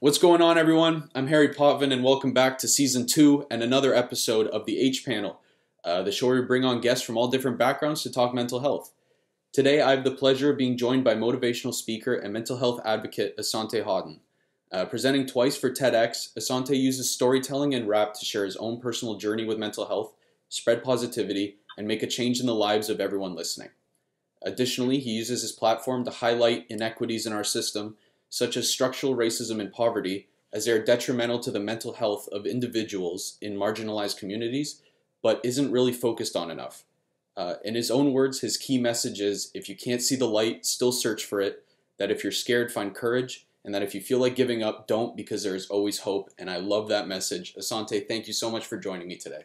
What's going on, everyone? I'm Harry Potvin, and welcome back to season two and another episode of the H Panel, uh, the show where we bring on guests from all different backgrounds to talk mental health. Today, I have the pleasure of being joined by motivational speaker and mental health advocate Asante Haughton. Uh, presenting twice for TEDx, Asante uses storytelling and rap to share his own personal journey with mental health, spread positivity, and make a change in the lives of everyone listening. Additionally, he uses his platform to highlight inequities in our system, such as structural racism and poverty, as they are detrimental to the mental health of individuals in marginalized communities, but isn't really focused on enough. Uh, in his own words, his key message is if you can't see the light, still search for it, that if you're scared, find courage, and that if you feel like giving up, don't because there is always hope. And I love that message. Asante, thank you so much for joining me today.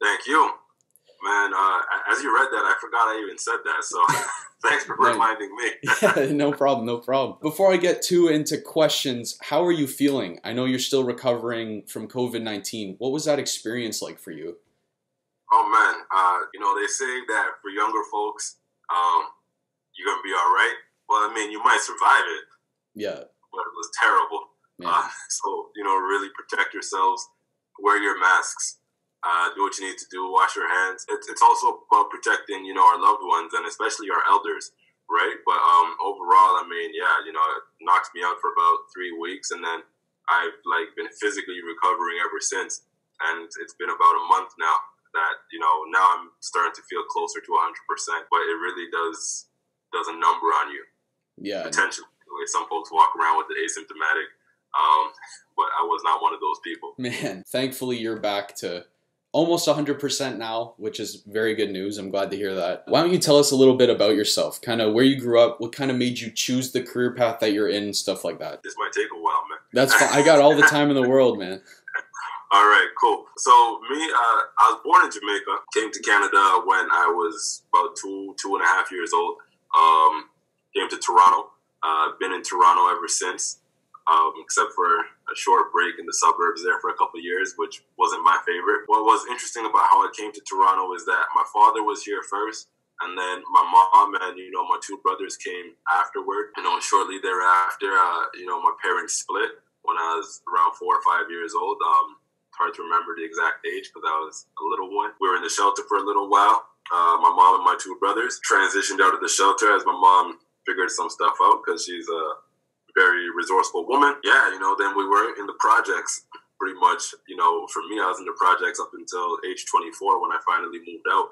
Thank you. Man, uh, as you read that, I forgot I even said that. So thanks for reminding me. yeah, no problem, no problem. Before I get too into questions, how are you feeling? I know you're still recovering from COVID 19. What was that experience like for you? Oh, man. Uh, you know, they say that for younger folks, um, you're going to be all right. Well, I mean, you might survive it. Yeah. But it was terrible. Uh, so, you know, really protect yourselves, wear your masks uh, do what you need to do, wash your hands. It's, it's also about protecting, you know, our loved ones and especially our elders, right? But um, overall, I mean, yeah, you know, it knocked me out for about three weeks, and then I've like been physically recovering ever since. And it's been about a month now that you know now I'm starting to feel closer to 100. percent But it really does does a number on you. Yeah, potentially. Some folks walk around with the asymptomatic, um, but I was not one of those people. Man, thankfully you're back to almost 100% now, which is very good news. I'm glad to hear that. Why don't you tell us a little bit about yourself? Kind of where you grew up, what kind of made you choose the career path that you're in, stuff like that. This might take a while, man. That's fine. I got all the time in the world, man. All right, cool. So me, uh, I was born in Jamaica. Came to Canada when I was about two, two and a half years old. Um, came to Toronto. Uh, been in Toronto ever since um, except for a short break in the suburbs there for a couple years, which wasn't my favorite. What was interesting about how I came to Toronto is that my father was here first, and then my mom and you know my two brothers came afterward. You know, shortly thereafter, uh, you know, my parents split when I was around four or five years old. Um, hard to remember the exact age because I was a little one. We were in the shelter for a little while. Uh, my mom and my two brothers transitioned out of the shelter as my mom figured some stuff out because she's a very resourceful woman. Yeah, you know, then we were in the projects pretty much, you know, for me, I was in the projects up until age 24 when I finally moved out.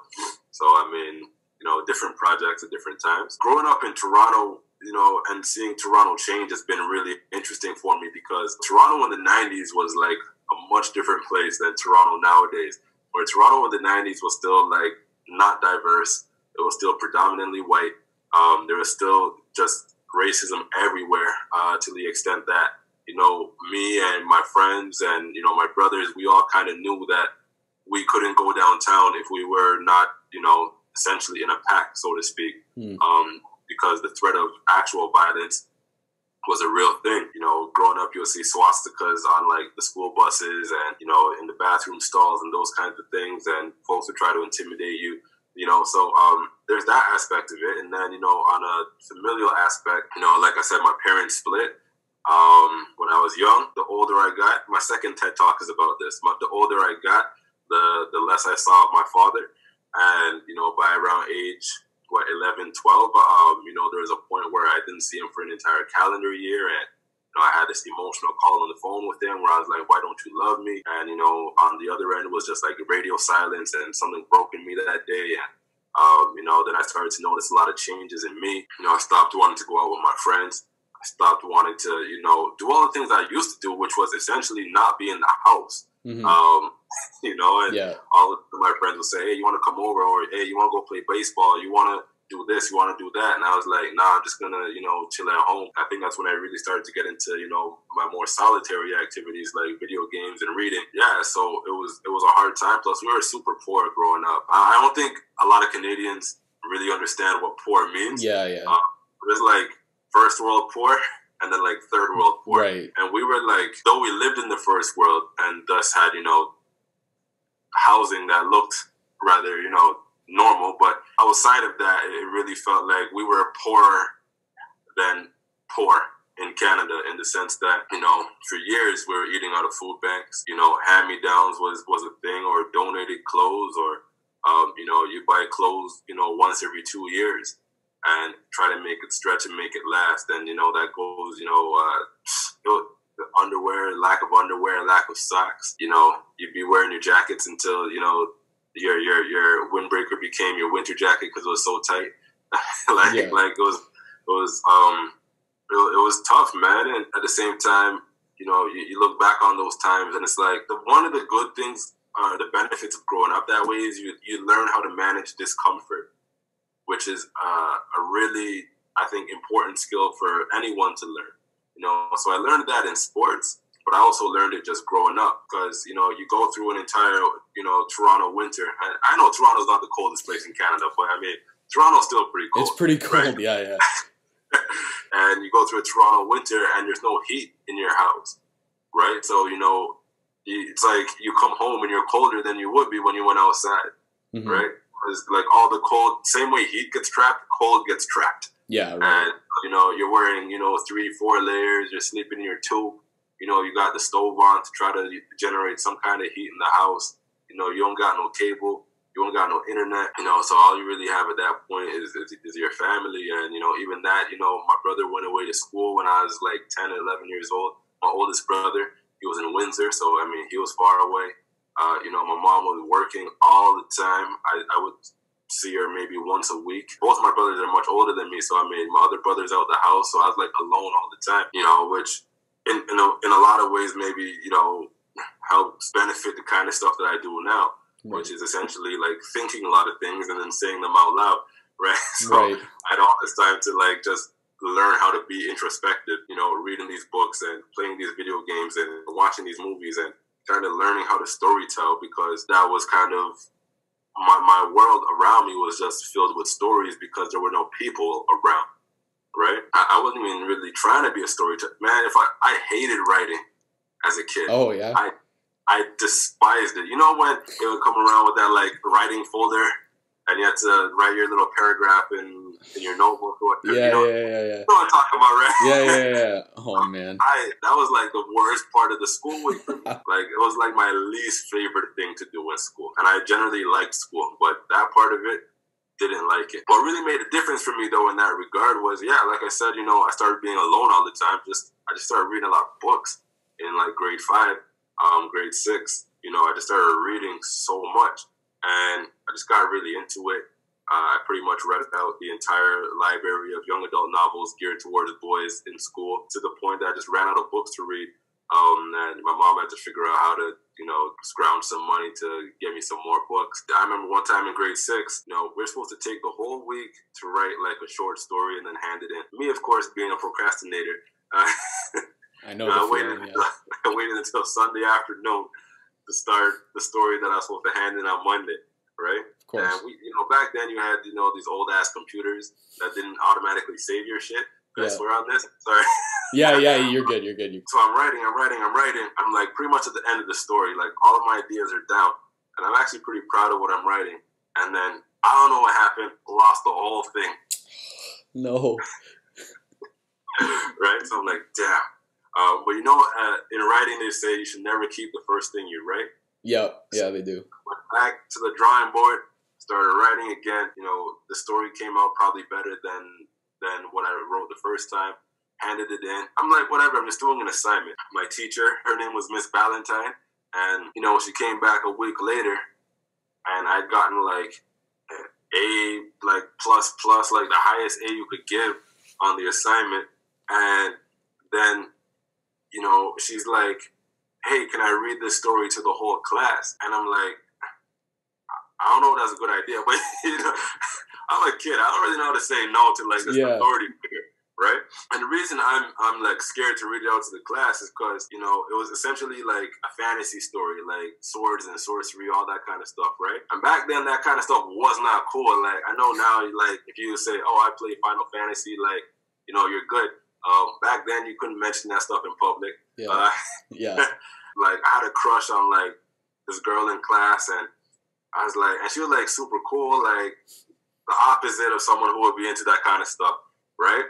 So, I mean, you know, different projects at different times. Growing up in Toronto, you know, and seeing Toronto change has been really interesting for me because Toronto in the 90s was like a much different place than Toronto nowadays. Where Toronto in the 90s was still like not diverse, it was still predominantly white. Um, there was still just racism everywhere uh, to the extent that you know me and my friends and you know my brothers we all kind of knew that we couldn't go downtown if we were not you know essentially in a pack so to speak mm. um, because the threat of actual violence was a real thing. You know, growing up, you'll see swastikas on like the school buses and, you know, in the bathroom stalls and those kinds of things. And folks would try to intimidate you you know so um, there's that aspect of it. And then you know on a familial aspect you know like i said my parents split um, when i was young. The older i got my second ted talk is about this. The older i got the the less i saw of my father. And you know by around age what 11 12 um, you know there was a point where i didn't see him for an entire calendar year. And you know, I had this emotional call on the phone with him where I was like, why don't you love me? And, you know, on the other end it was just like radio silence and something broke in me that day. And, um, you know, then I started to notice a lot of changes in me. You know, I stopped wanting to go out with my friends. I stopped wanting to, you know, do all the things I used to do, which was essentially not be in the house. Mm-hmm. Um, you know, and yeah. all of my friends would say, "Hey, you want to come over?" or "Hey, you want to go play baseball?" You want to do this, you want to do that. And I was like, nah, I'm just going to, you know, chill at home. I think that's when I really started to get into, you know, my more solitary activities like video games and reading. Yeah, so it was it was a hard time. Plus, we were super poor growing up. I don't think a lot of Canadians really understand what poor means. Yeah, yeah. Uh, it was like first world poor and then like third world poor. Right. And we were like, though we lived in the first world and thus had, you know, housing that looked rather, you know, normal. But outside of that, it really felt like we were poorer than poor. in Canada in the sense that you know for years we were eating out of food banks. You know, hand me downs was was a thing, or donated clothes, or um, you know, you buy clothes, you know, once every two years and try to make it stretch and make it last. And you know that goes, you know, uh, the underwear, lack of underwear, lack of socks. You know, you'd be wearing your jackets until you know your your your windbreaker became your winter jacket because it was so tight. like yeah. like it was it was um it, it, was tough, man. And at the same time, you know, you, you look back on those times and it's like the, one of the good things or the benefits of growing up that way is you you learn how to manage discomfort, which is uh, a really I think important skill for anyone to learn. You know, so I learned that in sports, but I also learned it just growing up because you know you go through an entire you know Toronto winter. I, I know Toronto's not the coldest place in Canada, but I mean Toronto's still pretty cold. It's pretty cold, right? yeah, yeah. and you go through a Toronto winter and there's no heat in your house, right? So you know it's like you come home and you're colder than you would be when you went outside, mm-hmm. right? It's like all the cold, same way heat gets trapped, cold gets trapped. Yeah, right. And you know, you're wearing, you know, three, four layers. You're sleeping in your tube. You know, you got the stove on to try to generate some kind of heat in the house. You know, you don't got no cable. You don't got no internet. You know, so all you really have at that point is, is, is your family. And, you know, even that, you know, my brother went away to school when I was like 10 or 11 years old. My oldest brother, he was in Windsor. So, I mean, he was far away. Uh, you know, my mom was working all the time. I, I would see her maybe once a week. Both my brothers are much older than me, so I mean, my other brother's out the house, so I was like alone all the time, you know, which in in a, in a lot of ways maybe you know helps benefit the kind of stuff that I do now, right. which is essentially like thinking a lot of things and then saying them out loud, right? So right. I had all this time to like just learn how to be introspective, you know, reading these books and playing these video games and watching these movies and kind of learning how to story tell because that was kind of my, my world around me was just filled with stories because there were no people around, right? I, I wasn't even really trying to be a storyteller. Man, if I, I hated writing as a kid. Oh, yeah? I, I despised it. You know when it would come around with that, like, writing folder and you had to write your little paragraph in, in your notebook or whatever. Yeah, you know, yeah, yeah, yeah. You know what I'm talking about, right? Yeah, yeah, yeah. Oh man, I that was like the worst part of the school week for me. like it was like my least favorite thing to do in school, and I generally liked school, but that part of it didn't like it. What really made a difference for me though in that regard was, yeah, like I said, you know, I started being alone all the time. Just I just started reading a lot of books in like grade five, um, grade six. You know, I just started reading so much and I just got really into it. Uh, I pretty much read out the entire library of young adult novels geared towards boys in school to the point that I just ran out of books to read. Um, and my mom had to figure out how to, you know, scrounge some money to get me some more books. I remember one time in grade six, you know, we're supposed to take the whole week to write like a short story and then hand it in. Me, of course, being a procrastinator, uh, I know. I waited, feeling, yeah. I waited until Sunday afternoon to start the story that I was supposed to hand in on Monday, right? Of course. And we, you know, back then you had, you know, these old ass computers that didn't automatically save your shit. Can yeah. I swear on this? Sorry. yeah, yeah, you're good, you're good. You're... So I'm writing, I'm writing, I'm writing. I'm like pretty much at the end of the story. Like all of my ideas are down, and I'm actually pretty proud of what I'm writing. And then I don't know what happened, lost the whole thing. No. right. So I'm like, damn. Uh, but you know, uh, in writing, they say you should never keep the first thing you write. Yep. Yeah, they do. Went back to the drawing board, started writing again. You know, the story came out probably better than than what I wrote the first time. Handed it in. I'm like, whatever. I'm just doing an assignment. My teacher, her name was Miss Valentine, and you know, she came back a week later, and I'd gotten like a like plus plus, like the highest A you could give on the assignment, and then you know, she's like, hey, can I read this story to the whole class? And I'm like, I don't know if that's a good idea, but you know, I'm a kid. I don't really know how to say no to like this yeah. authority right? And the reason I'm I'm like scared to read it out to the class is because you know it was essentially like a fantasy story, like swords and sorcery, all that kind of stuff, right? And back then, that kind of stuff was not cool. Like I know now, like if you say, "Oh, I play Final Fantasy," like you know, you're good. Um, back then, you couldn't mention that stuff in public. Yeah. Uh, yeah. like I had a crush on like this girl in class, and I was like, and she was like super cool, like the opposite of someone who would be into that kind of stuff, right?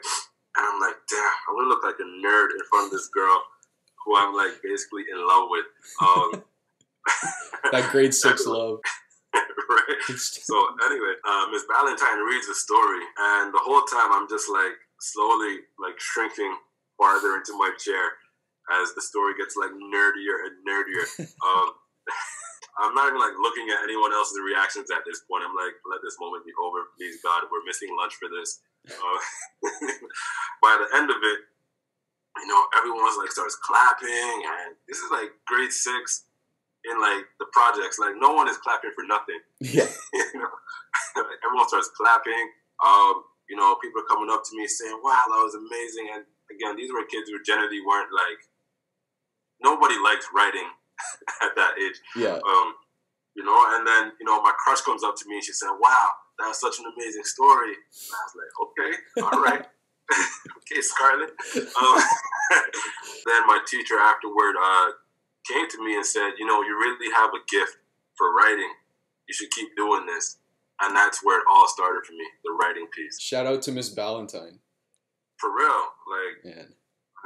And I'm like, damn, I want to look like a nerd in front of this girl who I'm like basically in love with. Um, that grade six love. right. So anyway, uh, Miss Valentine reads the story, and the whole time I'm just like slowly like shrinking farther into my chair as the story gets like nerdier and nerdier. um, I'm not even like looking at anyone else's reactions at this point. I'm like, let this moment be over, please God. We're missing lunch for this. Uh, by the end of it, you know, everyone's like starts clapping, and this is like grade six in like the projects. Like no one is clapping for nothing. Yeah. you know, everyone starts clapping. Um, you know, people are coming up to me saying, "Wow, that was amazing!" And again, these were kids who generally weren't like nobody likes writing at that age. Yeah. Um, you know, and then you know, my crush comes up to me and she said, "Wow, that was such an amazing story." And I was like, "Okay, all right, okay, Scarlett." Um, then my teacher afterward uh, came to me and said, "You know, you really have a gift for writing. You should keep doing this." And that's where it all started for me, the writing piece. Shout out to Miss Valentine. For real, like Man.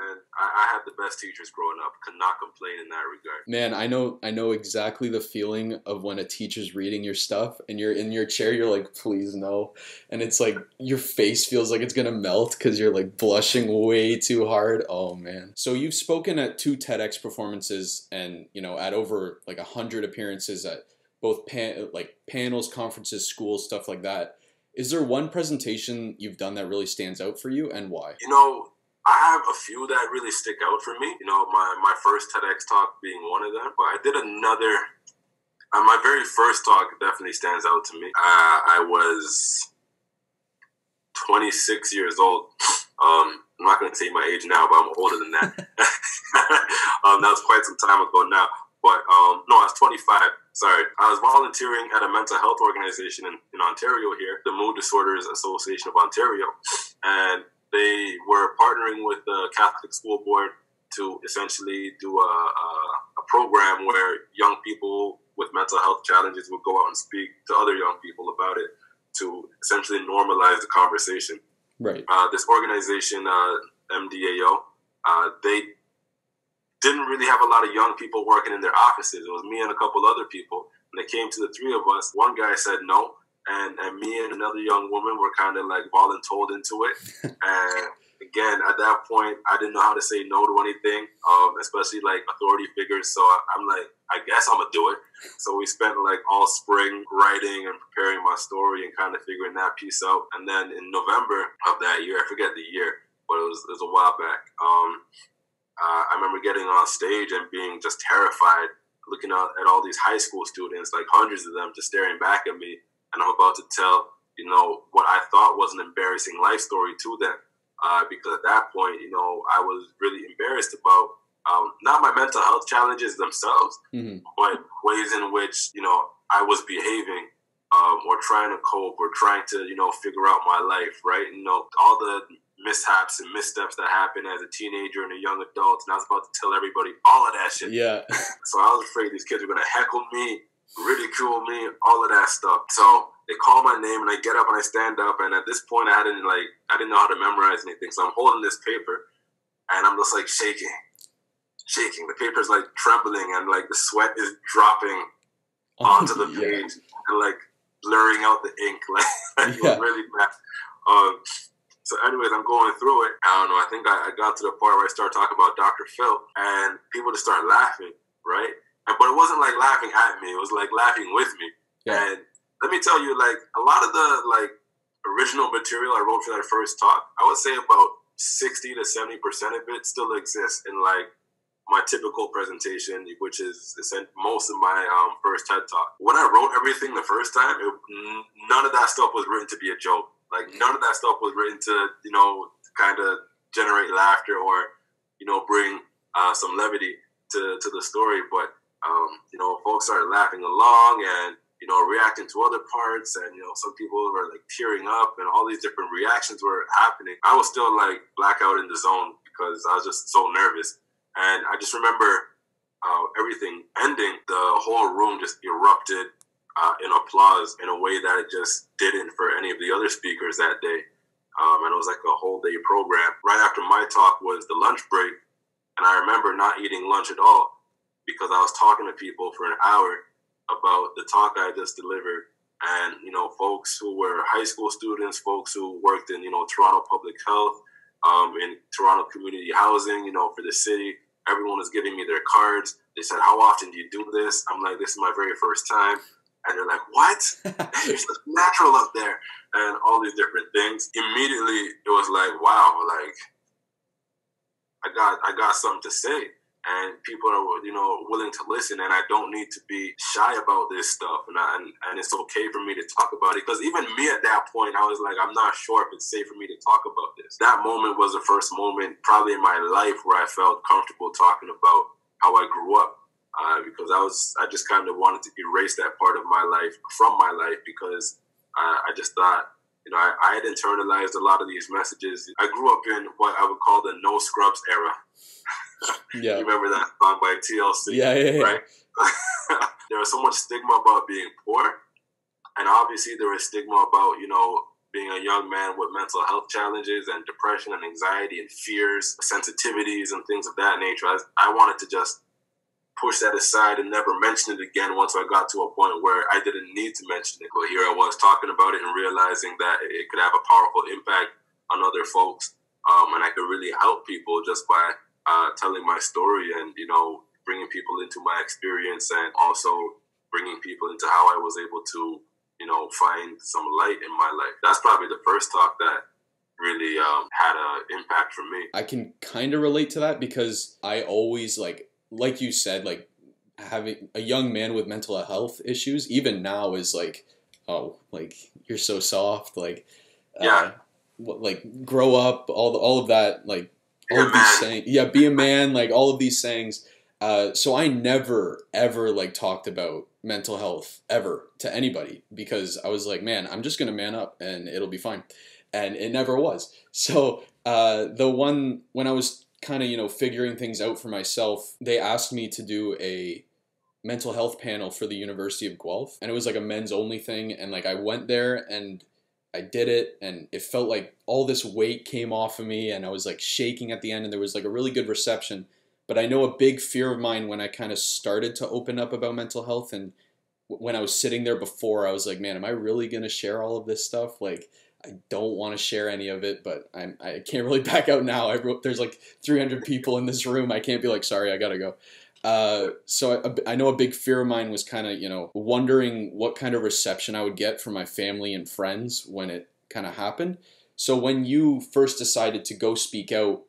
Man, I, I had the best teachers growing up. Could not complain in that regard. Man, I know I know exactly the feeling of when a teacher's reading your stuff and you're in your chair, you're like, please no. And it's like your face feels like it's gonna melt because you're like blushing way too hard. Oh man. So you've spoken at two TEDx performances and you know at over like a hundred appearances at both pan like panels, conferences, schools, stuff like that. Is there one presentation you've done that really stands out for you and why? You know, I have a few that really stick out for me. You know, my, my first TEDx talk being one of them. But I did another, uh, my very first talk definitely stands out to me. Uh, I was 26 years old. Um, I'm not going to say my age now, but I'm older than that. um, that was quite some time ago now. But um, no, I was 25. Sorry. I was volunteering at a mental health organization in, in Ontario here, the Mood Disorders Association of Ontario. And they were partnering with the Catholic School Board to essentially do a, a, a, program where young people with mental health challenges would go out and speak to other young people about it to essentially normalize the conversation. Right. Uh, this organization, uh, MDAO, uh, they didn't really have a lot of young people working in their offices. It was me and a couple other people. And they came to the three of us. One guy said no, and, and me and another young woman were kind of like voluntold into it. and again, at that point, I didn't know how to say no to anything, um, especially like authority figures. So I, I'm like, I guess I'm gonna do it. So we spent like all spring writing and preparing my story and kind of figuring that piece out. And then in November of that year, I forget the year, but it was, it was a while back. Um, uh, I remember getting on stage and being just terrified, looking out at all these high school students, like hundreds of them, just staring back at me. And I'm about to tell, you know, what I thought was an embarrassing life story to them. Uh, because at that point, you know, I was really embarrassed about um, not my mental health challenges themselves, mm-hmm. but ways in which, you know, I was behaving um, or trying to cope or trying to, you know, figure out my life, right? You know, all the mishaps and missteps that happened as a teenager and a young adult. And I was about to tell everybody all of that shit. Yeah. so I was afraid these kids were going to heckle me, ridicule me, all of that stuff. So they call my name and I get up and I stand up. And at this point, I didn't like, I didn't know how to memorize anything. So I'm holding this paper and I'm just like shaking, shaking. The paper's like trembling and like the sweat is dropping onto the page yeah. and like blurring out the ink. Like, yeah. really bad. Um, so, anyways, I'm going through it. I don't know. I think I, I, got to the part where I started talking about Dr. Phil, and people just started laughing, right? But it wasn't like laughing at me; it was like laughing with me. Yeah. And let me tell you, like a lot of the like original material I wrote for that first talk, I would say about sixty to seventy percent of it still exists in like my typical presentation, which is most of my um, first TED talk. When I wrote everything the first time, it, none of that stuff was written to be a joke. Like none of that stuff was written to, you know, kind of generate laughter or, you know, bring uh, some levity to, to the story. But, um, you know, folks started laughing along and, you know, reacting to other parts. And, you know, some people were like tearing up and all these different reactions were happening. I was still like blackout in the zone because I was just so nervous. And I just remember uh, everything ending, the whole room just erupted uh, in applause in a way that it just didn't for any of the other speakers that day. Um, and it was like a whole day program. Right after my talk was the lunch break, and I remember not eating lunch at all because I was talking to people for an hour about the talk I just delivered. And, you know, folks who were high school students, folks who worked in, you know, Toronto Public Health, um, in Toronto Community Housing, you know, for the city. Everyone was giving me their cards. They said, How often do you do this? I'm like, This is my very first time. And they're like, What? You're natural up there. And all these different things. Immediately, it was like, Wow, like, I got, I got something to say and people are you know willing to listen and i don't need to be shy about this stuff and, I, and, and it's okay for me to talk about it because even me at that point i was like i'm not sure if it's safe for me to talk about this that moment was the first moment probably in my life where i felt comfortable talking about how i grew up uh, because i was i just kind of wanted to erase that part of my life from my life because uh, i just thought you know, I, I had internalized a lot of these messages. I grew up in what I would call the no scrubs era. yeah. You remember that song by TLC? Yeah, yeah, yeah. Right? there was so much stigma about being poor. And obviously, there was stigma about, you know, being a young man with mental health challenges and depression and anxiety and fears, sensitivities, and things of that nature. I, I wanted to just push that aside and never mention it again once I got to a point where I didn't need to mention it. But here I was talking about it and realizing that it could have a powerful impact on other folks. Um, and I could really help people just by uh, telling my story and you know bringing people into my experience and also bringing people into how I was able to you know find some light in my life. That's probably the first talk that really um, had an impact for me. I can kind of relate to that because I always like like you said like having a young man with mental health issues even now is like oh like you're so soft like uh, yeah like grow up all the, all of that like all of these sayings. Yeah, be a man. Like all of these sayings. Uh, so I never ever like talked about mental health ever to anybody because I was like, man, I'm just gonna man up and it'll be fine, and it never was. So uh, the one when I was kind of you know figuring things out for myself, they asked me to do a mental health panel for the University of Guelph, and it was like a men's only thing, and like I went there and I did it and it felt like all this weight came off of me and I was like shaking at the end and there was like a really good reception. But I know a big fear of mine when I kind of started to open up about mental health and when I was sitting there before, I was like, man, am I really going to share all of this stuff? Like, I don't want to share any of it, but I'm, I can't really back out now. I wrote, there's like 300 people in this room. I can't be like, sorry, I got to go. Uh, so I, I, know a big fear of mine was kind of you know wondering what kind of reception I would get from my family and friends when it kind of happened. So when you first decided to go speak out,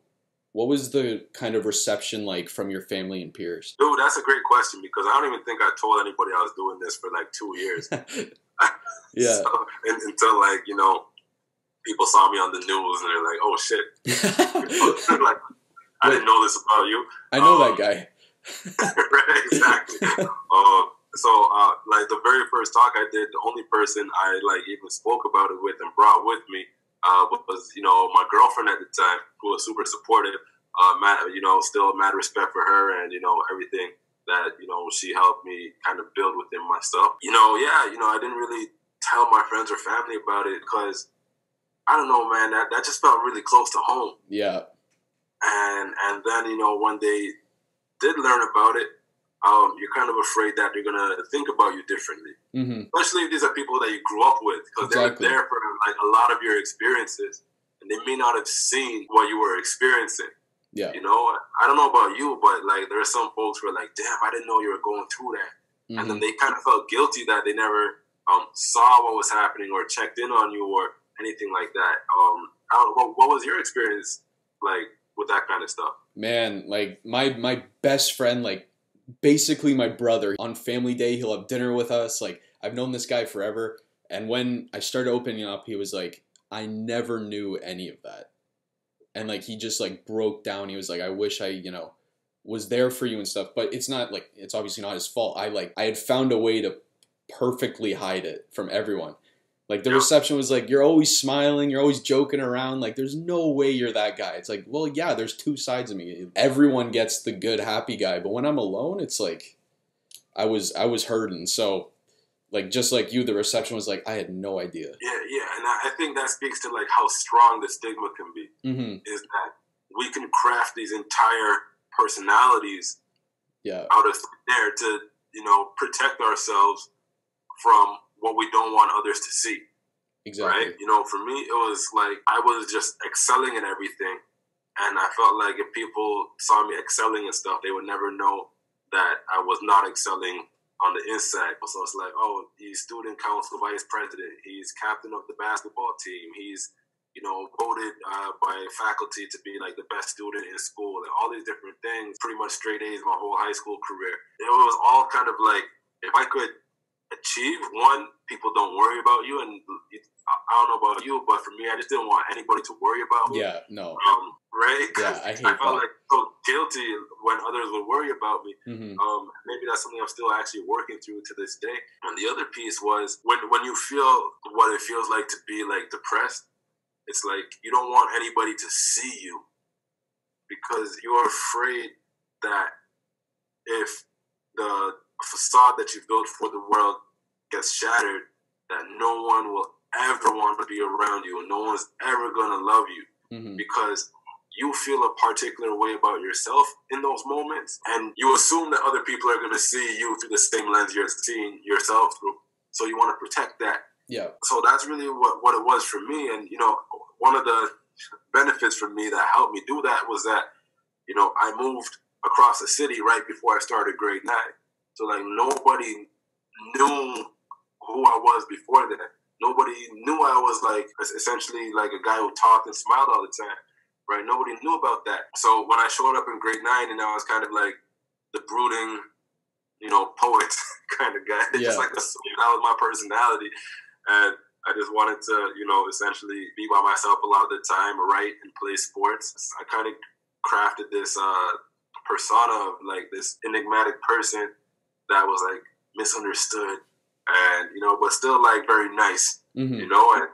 what was the kind of reception like from your family and peers? Dude, that's a great question because I don't even think I told anybody I was doing this for like two years. yeah. So, and, until like you know, people saw me on the news and they're like, "Oh shit!" like, I didn't know this about you. I know um, that guy. exactly. uh, so, uh, like the very first talk I did, the only person I like even spoke about it with and brought with me uh, was, you know, my girlfriend at the time, who was super supportive. Uh, mad, you know, still mad respect for her and you know everything that you know she helped me kind of build within myself. You know, yeah, you know, I didn't really tell my friends or family about it because I don't know, man. That that just felt really close to home. Yeah. And and then you know when they did learn about it, um, you're kind of afraid that they're gonna think about you differently. Mm-hmm. Especially if these are people that you grew up with, because exactly. they're there for like a lot of your experiences, and they may not have seen what you were experiencing. Yeah, you know, I don't know about you, but like there are some folks who are like, "Damn, I didn't know you were going through that," mm-hmm. and then mm-hmm. they kind of felt guilty that they never um, saw what was happening or checked in on you or anything like that. Um, what, what was your experience like with that kind of stuff? Man, like my my best friend, like basically my brother. On family day, he'll have dinner with us. Like I've known this guy forever. And when I started opening up, he was like, I never knew any of that. And like he just like broke down. He was like, I wish I, you know, was there for you and stuff. But it's not like it's obviously not his fault. I like I had found a way to perfectly hide it from everyone. Like the yeah. reception was like, you're always smiling, you're always joking around. Like there's no way you're that guy. It's like, well, yeah, there's two sides of me. Everyone gets the good, happy guy, but when I'm alone, it's like, I was I was hurting. So, like just like you, the reception was like, I had no idea. Yeah, yeah, and I think that speaks to like how strong the stigma can be. Mm-hmm. Is that we can craft these entire personalities yeah out of there to you know protect ourselves from what we don't want others to see exactly. Right you know for me it was like i was just excelling in everything and i felt like if people saw me excelling and stuff they would never know that i was not excelling on the inside. So it's like oh he's student council vice president he's captain of the basketball team he's you know, voted uh, by faculty to be like the best student in school and all these different things, pretty much straight A's my whole high school career. It was all kind of like, if I could achieve one, people don't worry about you. And I don't know about you, but for me, I just didn't want anybody to worry about me. Yeah, no. Um, right? Yeah, I I felt that. like so guilty when others would worry about me. hmm Um, maybe that's something I'm still actually working through to this day. And the other piece was when when you feel what it feels like to be like depressed, it's like you don't want anybody to see you because you're afraid that if the facade that you built for the world gets shattered, that no one will ever want to be around you. And no one's ever gonna love you hmm because you feel a particular way about yourself in those moments and you assume that other people are going to see you through the same lens you're seeing yourself through. So you want to protect that. Yeah. so that's really what, what it was for me and you know one of the benefits for me that helped me do that was that you know i moved across the city right before i started grade nine so like nobody knew who i was before that nobody knew i was like essentially like a guy who talked and smiled all the time right nobody knew about that so when i showed up in grade nine and i was kind of like the brooding you know poet kind of guy Yeah. just like assumed that was my personality and I just wanted to, you know, essentially be by myself a lot of the time, write and play sports. I kind of crafted this uh, persona of like this enigmatic person that was like misunderstood and, you know, but still like very nice, hmm you know, and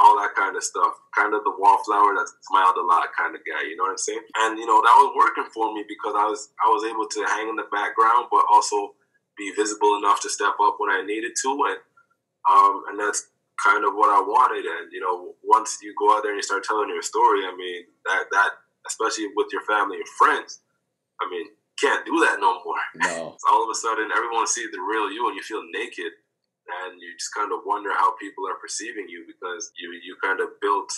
all that kind of stuff. Kind of the wallflower that smiled a lot kind of guy, you know what I'm saying? And, you know, that was working for me because I was I was able to hang in the background but also be visible enough to step up when I needed to and um, and that's kind of what I wanted. And you know, once you go out there and you start telling your story, I mean, that that especially with your family and friends, I mean, can't do that no more. No. So all of a sudden, everyone sees the real you, and you feel naked, and you just kind of wonder how people are perceiving you because you you kind of built.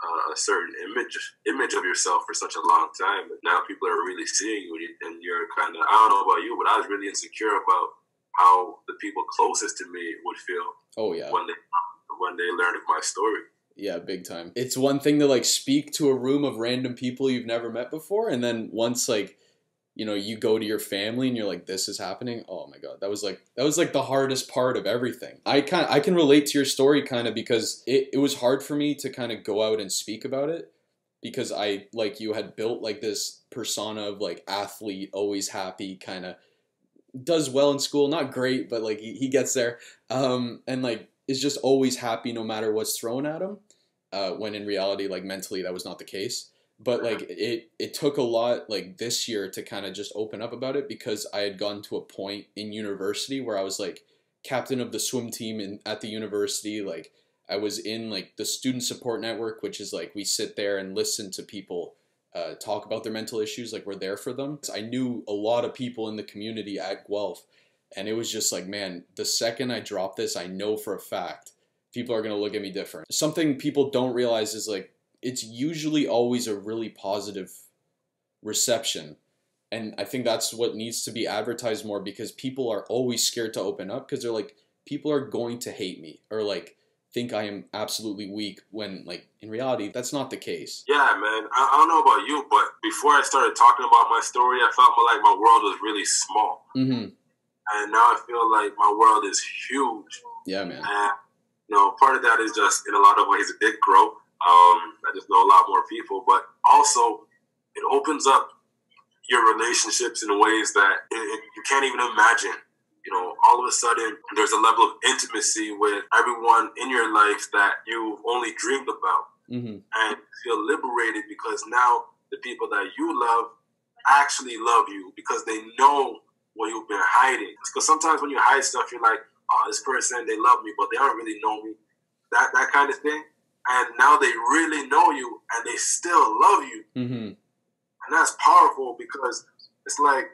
Uh, a certain image image of yourself for such a long time, but now people are really seeing you, and you're kind of I don't know about you, but I was really insecure about how the people closest to me would feel Oh yeah. when they when they learned of my story. Yeah, big time. It's one thing to like speak to a room of random people you've never met before, and then once like, you know, you go to your family and you're like, "This is happening." Oh my god, that was like that was like the hardest part of everything. I kind I can relate to your story kind of because it it was hard for me to kind of go out and speak about it because I like you had built like this persona of like athlete, always happy, kind of does well in school, not great, but like he, he gets there, um, and like is just always happy no matter what's thrown at him uh, when in reality like mentally that was not the case but like it it took a lot like this year to kind of just open up about it because i had gotten to a point in university where i was like captain of the swim team in, at the university like i was in like the student support network which is like we sit there and listen to people uh, talk about their mental issues like we're there for them i knew a lot of people in the community at guelph and it was just like man the second i drop this i know for a fact people are going to look at me different. Something people don't realize is like it's usually always a really positive reception. And I think that's what needs to be advertised more because people are always scared to open up because they're like people are going to hate me or like think I am absolutely weak when like in reality that's not the case. Yeah, man. I, I don't know about you, but before I started talking about my story, I felt like my world was really small, Mhm. and now I feel like my world is huge. Yeah, man. And you know, part of that is just in a lot of ways it did grow. Um, I just know a lot more people, but also it opens up your relationships in ways that it, it, you can't even imagine. You know, all of a sudden there's a level of intimacy with everyone in your life that you've only dreamed about, Mhm. and feel liberated because now the people that you love actually love you because they know what you've been hiding. Because sometimes when you hide stuff, you're like, oh, this person, they love me, but they don't really know me. That that kind of thing. And now they really know you and they still love you. Mhm. And that's powerful because it's like,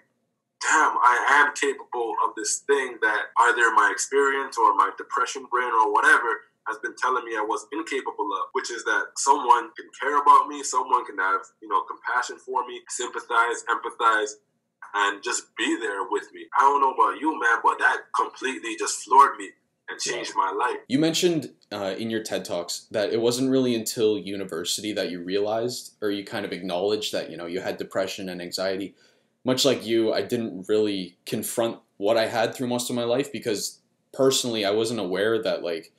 damn, I am capable of this thing that either my experience or my depression brain or whatever has been telling me I was incapable of, which is that someone can care about me, someone can have, you know, compassion for me, sympathize, empathize, and just be there with me. I don't know about you, man, but that completely just floored me and changed my life. You mentioned uh, in your TED Talks that it wasn't really until university that you realized or you kind of acknowledged that, you know, you had depression and anxiety. Much like you, I didn't really confront what I had through most of my life because personally I wasn't aware that like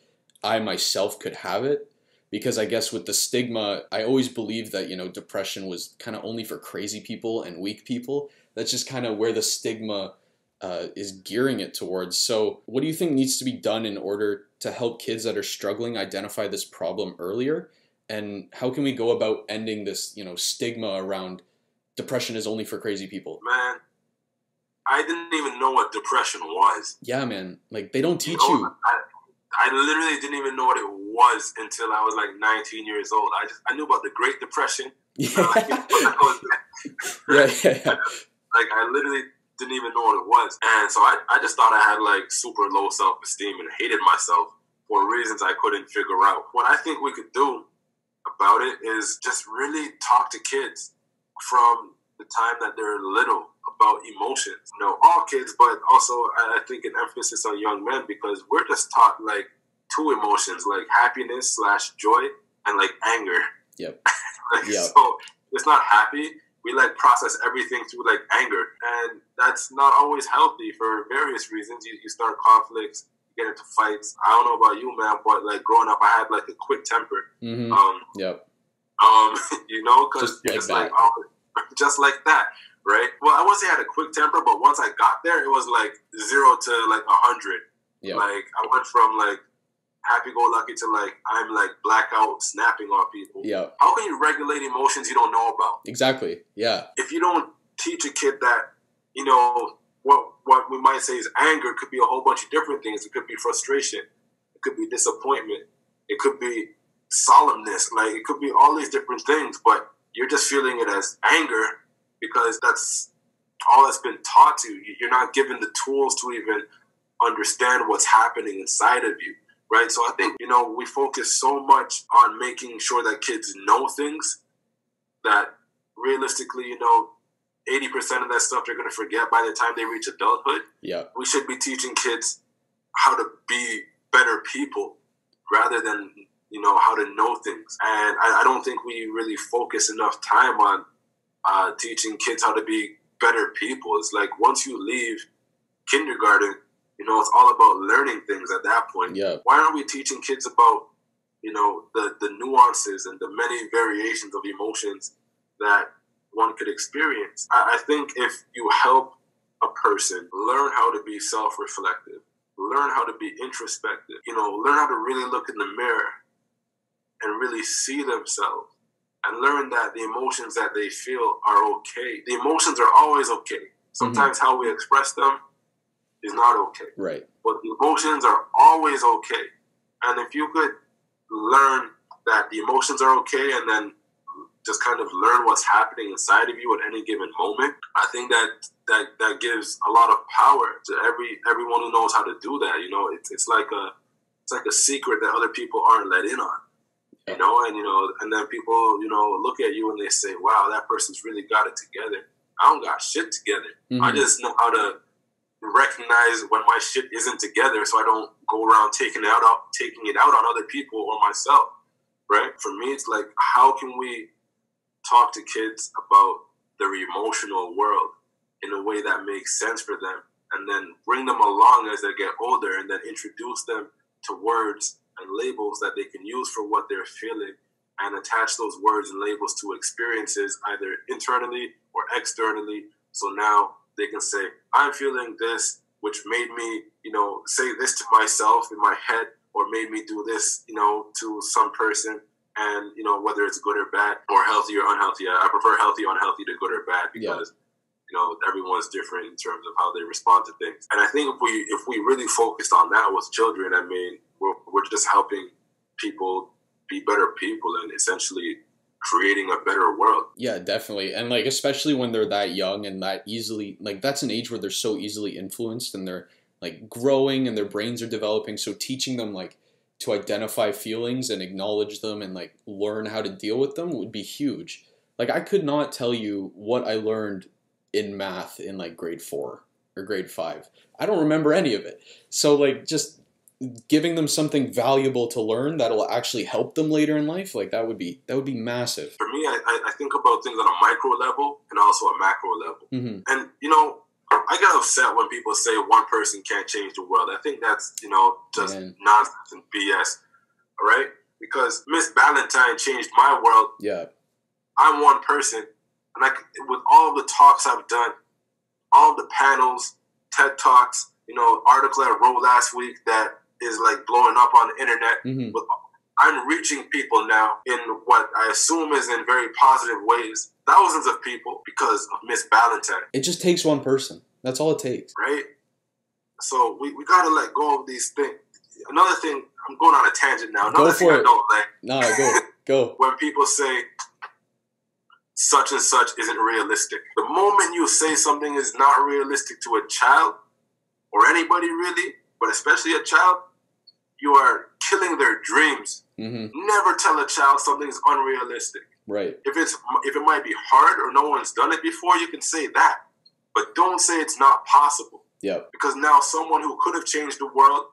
I myself could have it because I guess with the stigma, I always believed that, you know, depression was kind of only for crazy people and weak people. That's just kind of where the stigma uh, is gearing it towards. So, what do you think needs to be done in order to help kids that are struggling identify this problem earlier? And how can we go about ending this, you know, stigma around depression is only for crazy people? Man, I didn't even know what depression was. Yeah, man. Like they don't teach you. you. I, I literally didn't even know what it was until I was like 19 years old. I just I knew about the Great Depression. Yeah. yeah, yeah, yeah. Like I literally didn't even know what it was. And so I, I just thought I had like super low self esteem and hated myself for reasons I couldn't figure out. What I think we could do about it is just really talk to kids from the time that they're little about emotions. You know, all kids, but also I think an emphasis on young men because we're just taught like two emotions, like happiness slash joy and like anger. Yep. like, yep. So it's not happy we like process everything through like anger, and that's not always healthy for various reasons. You, you start conflicts, you get into fights. I don't know about you, man, but like growing up, I had like a quick temper. Mm-hmm. Um, yep. Um, you know, because just, like, like oh, just like that, right? Well, I wouldn't say I had a quick temper, but once I got there, it was like zero to like a hundred. Yep. Like I went from like happy go lucky to like I'm like blackout snapping on people. Yeah. How can you regulate emotions you don't know about? Exactly. Yeah. If you don't teach a kid that, you know, what what we might say is anger could be a whole bunch of different things. It could be frustration. It could be disappointment. It could be solemnness. Like it could be all these different things, but you're just feeling it as anger because that's all that's been taught to you. You're not given the tools to even understand what's happening inside of you right? So I think, you know, we focus so much on making sure that kids know things that realistically, you know, 80% of that stuff they're going to forget by the time they reach adulthood. Yeah. We should be teaching kids how to be better people rather than, you know, how to know things. And I, I don't think we really focus enough time on uh, teaching kids how to be better people. It's like once you leave kindergarten, you know, it's all about learning things at that point. Yeah. Why aren't we teaching kids about, you know, the, the nuances and the many variations of emotions that one could experience? I, I think if you help a person learn how to be self reflective, learn how to be introspective, you know, learn how to really look in the mirror and really see themselves and learn that the emotions that they feel are okay. The emotions are always okay. Sometimes mm-hmm. how we express them is not okay. Right. But the emotions are always okay. And if you could learn that the emotions are okay and then just kind of learn what's happening inside of you at any given moment, I think that that that gives a lot of power to every everyone who knows how to do that. You know, it's it's like a it's like a secret that other people aren't let in on. You know, and you know, and then people, you know, look at you and they say, "Wow, that person's really got it together." I don't got shit together. Mm-hmm. I just know how to recognize when my shit isn't together so I don't go around taking it out taking it out on other people or myself. Right? For me it's like how can we talk to kids about their emotional world in a way that makes sense for them and then bring them along as they get older and then introduce them to words and labels that they can use for what they're feeling and attach those words and labels to experiences either internally or externally so now they can say, I'm feeling this, which made me, you know, say this to myself in my head or made me do this, you know, to some person. And, you know, whether it's good or bad or healthy or unhealthy, I prefer healthy or unhealthy to good or bad because, yeah. you know, everyone's different in terms of how they respond to things. And I think if we, if we really focused on that with children, I mean, we're, we're just helping people be better people and essentially creating a better world. Yeah, definitely. And like especially when they're that young and that easily like that's an age where they're so easily influenced and they're like growing and their brains are developing. So teaching them like to identify feelings and acknowledge them and like learn how to deal with them would be huge. Like I could not tell you what I learned in math in like grade 4 or grade 5. I don't remember any of it. So like just giving them something valuable to learn that'll actually help them later in life like that would be that would be massive. For me i, I think about things on a micro level and also a macro level. Mm-hmm. and you know i get upset when people say one person can't change the world. I think that's you know just Man. nonsense and bs all right because miss valentine changed my world. Yeah. I'm one person and I, with all the talks i've done all the panels ted talks you know article i wrote last week that is like blowing up on the internet. Mm-hmm. With, I'm reaching people now in what I assume is in very positive ways. Thousands of people because of Miss Valentine. It just takes one person. That's all it takes. Right? So we, we gotta let go of these things. Another thing, I'm going on a tangent now. Another go for it. I don't like. No, go. Go. when people say such and such isn't realistic. The moment you say something is not realistic to a child or anybody really, but especially a child, you are killing their dreams. Mm-hmm. Never tell a child something is unrealistic. Right. If it's if it might be hard or no one's done it before, you can say that, but don't say it's not possible. Yeah. Because now someone who could have changed the world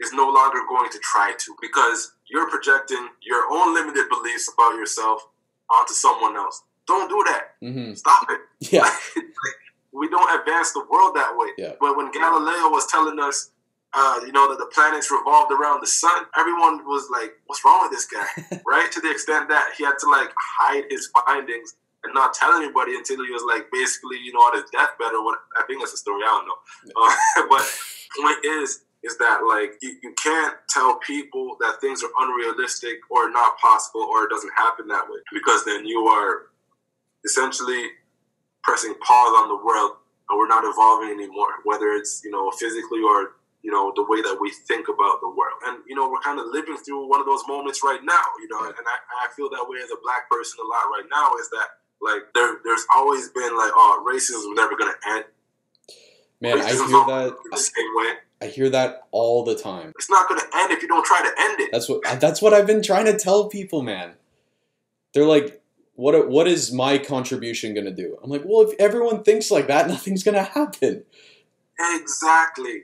is no longer going to try to because you're projecting your own limited beliefs about yourself onto someone else. Don't do that. Mm-hmm. Stop it. Yeah. we don't advance the world that way. Yeah. But when Galileo was telling us uh, you know, that the planets revolved around the sun, everyone was like, what's wrong with this guy? right? To the extent that he had to like hide his findings and not tell anybody until he was like basically, you know, on his deathbed or what. I think that's a story. I don't know. Uh, but point is, is that like you, you can't tell people that things are unrealistic or not possible or it doesn't happen that way because then you are essentially pressing pause on the world and we're not evolving anymore, whether it's, you know, physically or you know, the way that we think about the world. And, you know, we're kind of living through one of those moments right now, you know, and I, I feel that way as a black person a lot right now is that, like, there, there's always been, like, oh, racism is never going to end. Man, I hear that. The same way. I hear that all the time. It's not going to end if you don't try to end it. That's what that's what I've been trying to tell people, man. They're like, "What what is my contribution going to do?" I'm like, "Well, if everyone thinks like that, nothing's going to happen." Exactly.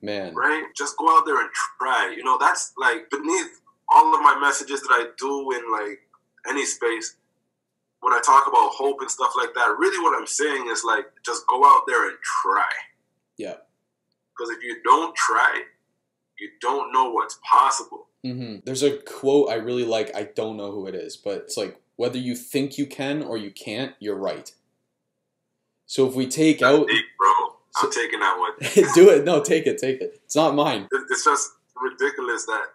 Man. Right? Just go out there and try. You know, that's like beneath all of my messages that I do in like any space. When I talk about hope and stuff like that, really what I'm saying is like just go out there and try. Yeah. Because if you don't try, you don't know what's possible. Mm-hmm. There's a quote I really like. I don't know who it is, but it's like whether you think you can or you can't, you're right. So if we take out. I'm taking that one. do it. No, take it. Take it. It's not mine. It's just ridiculous that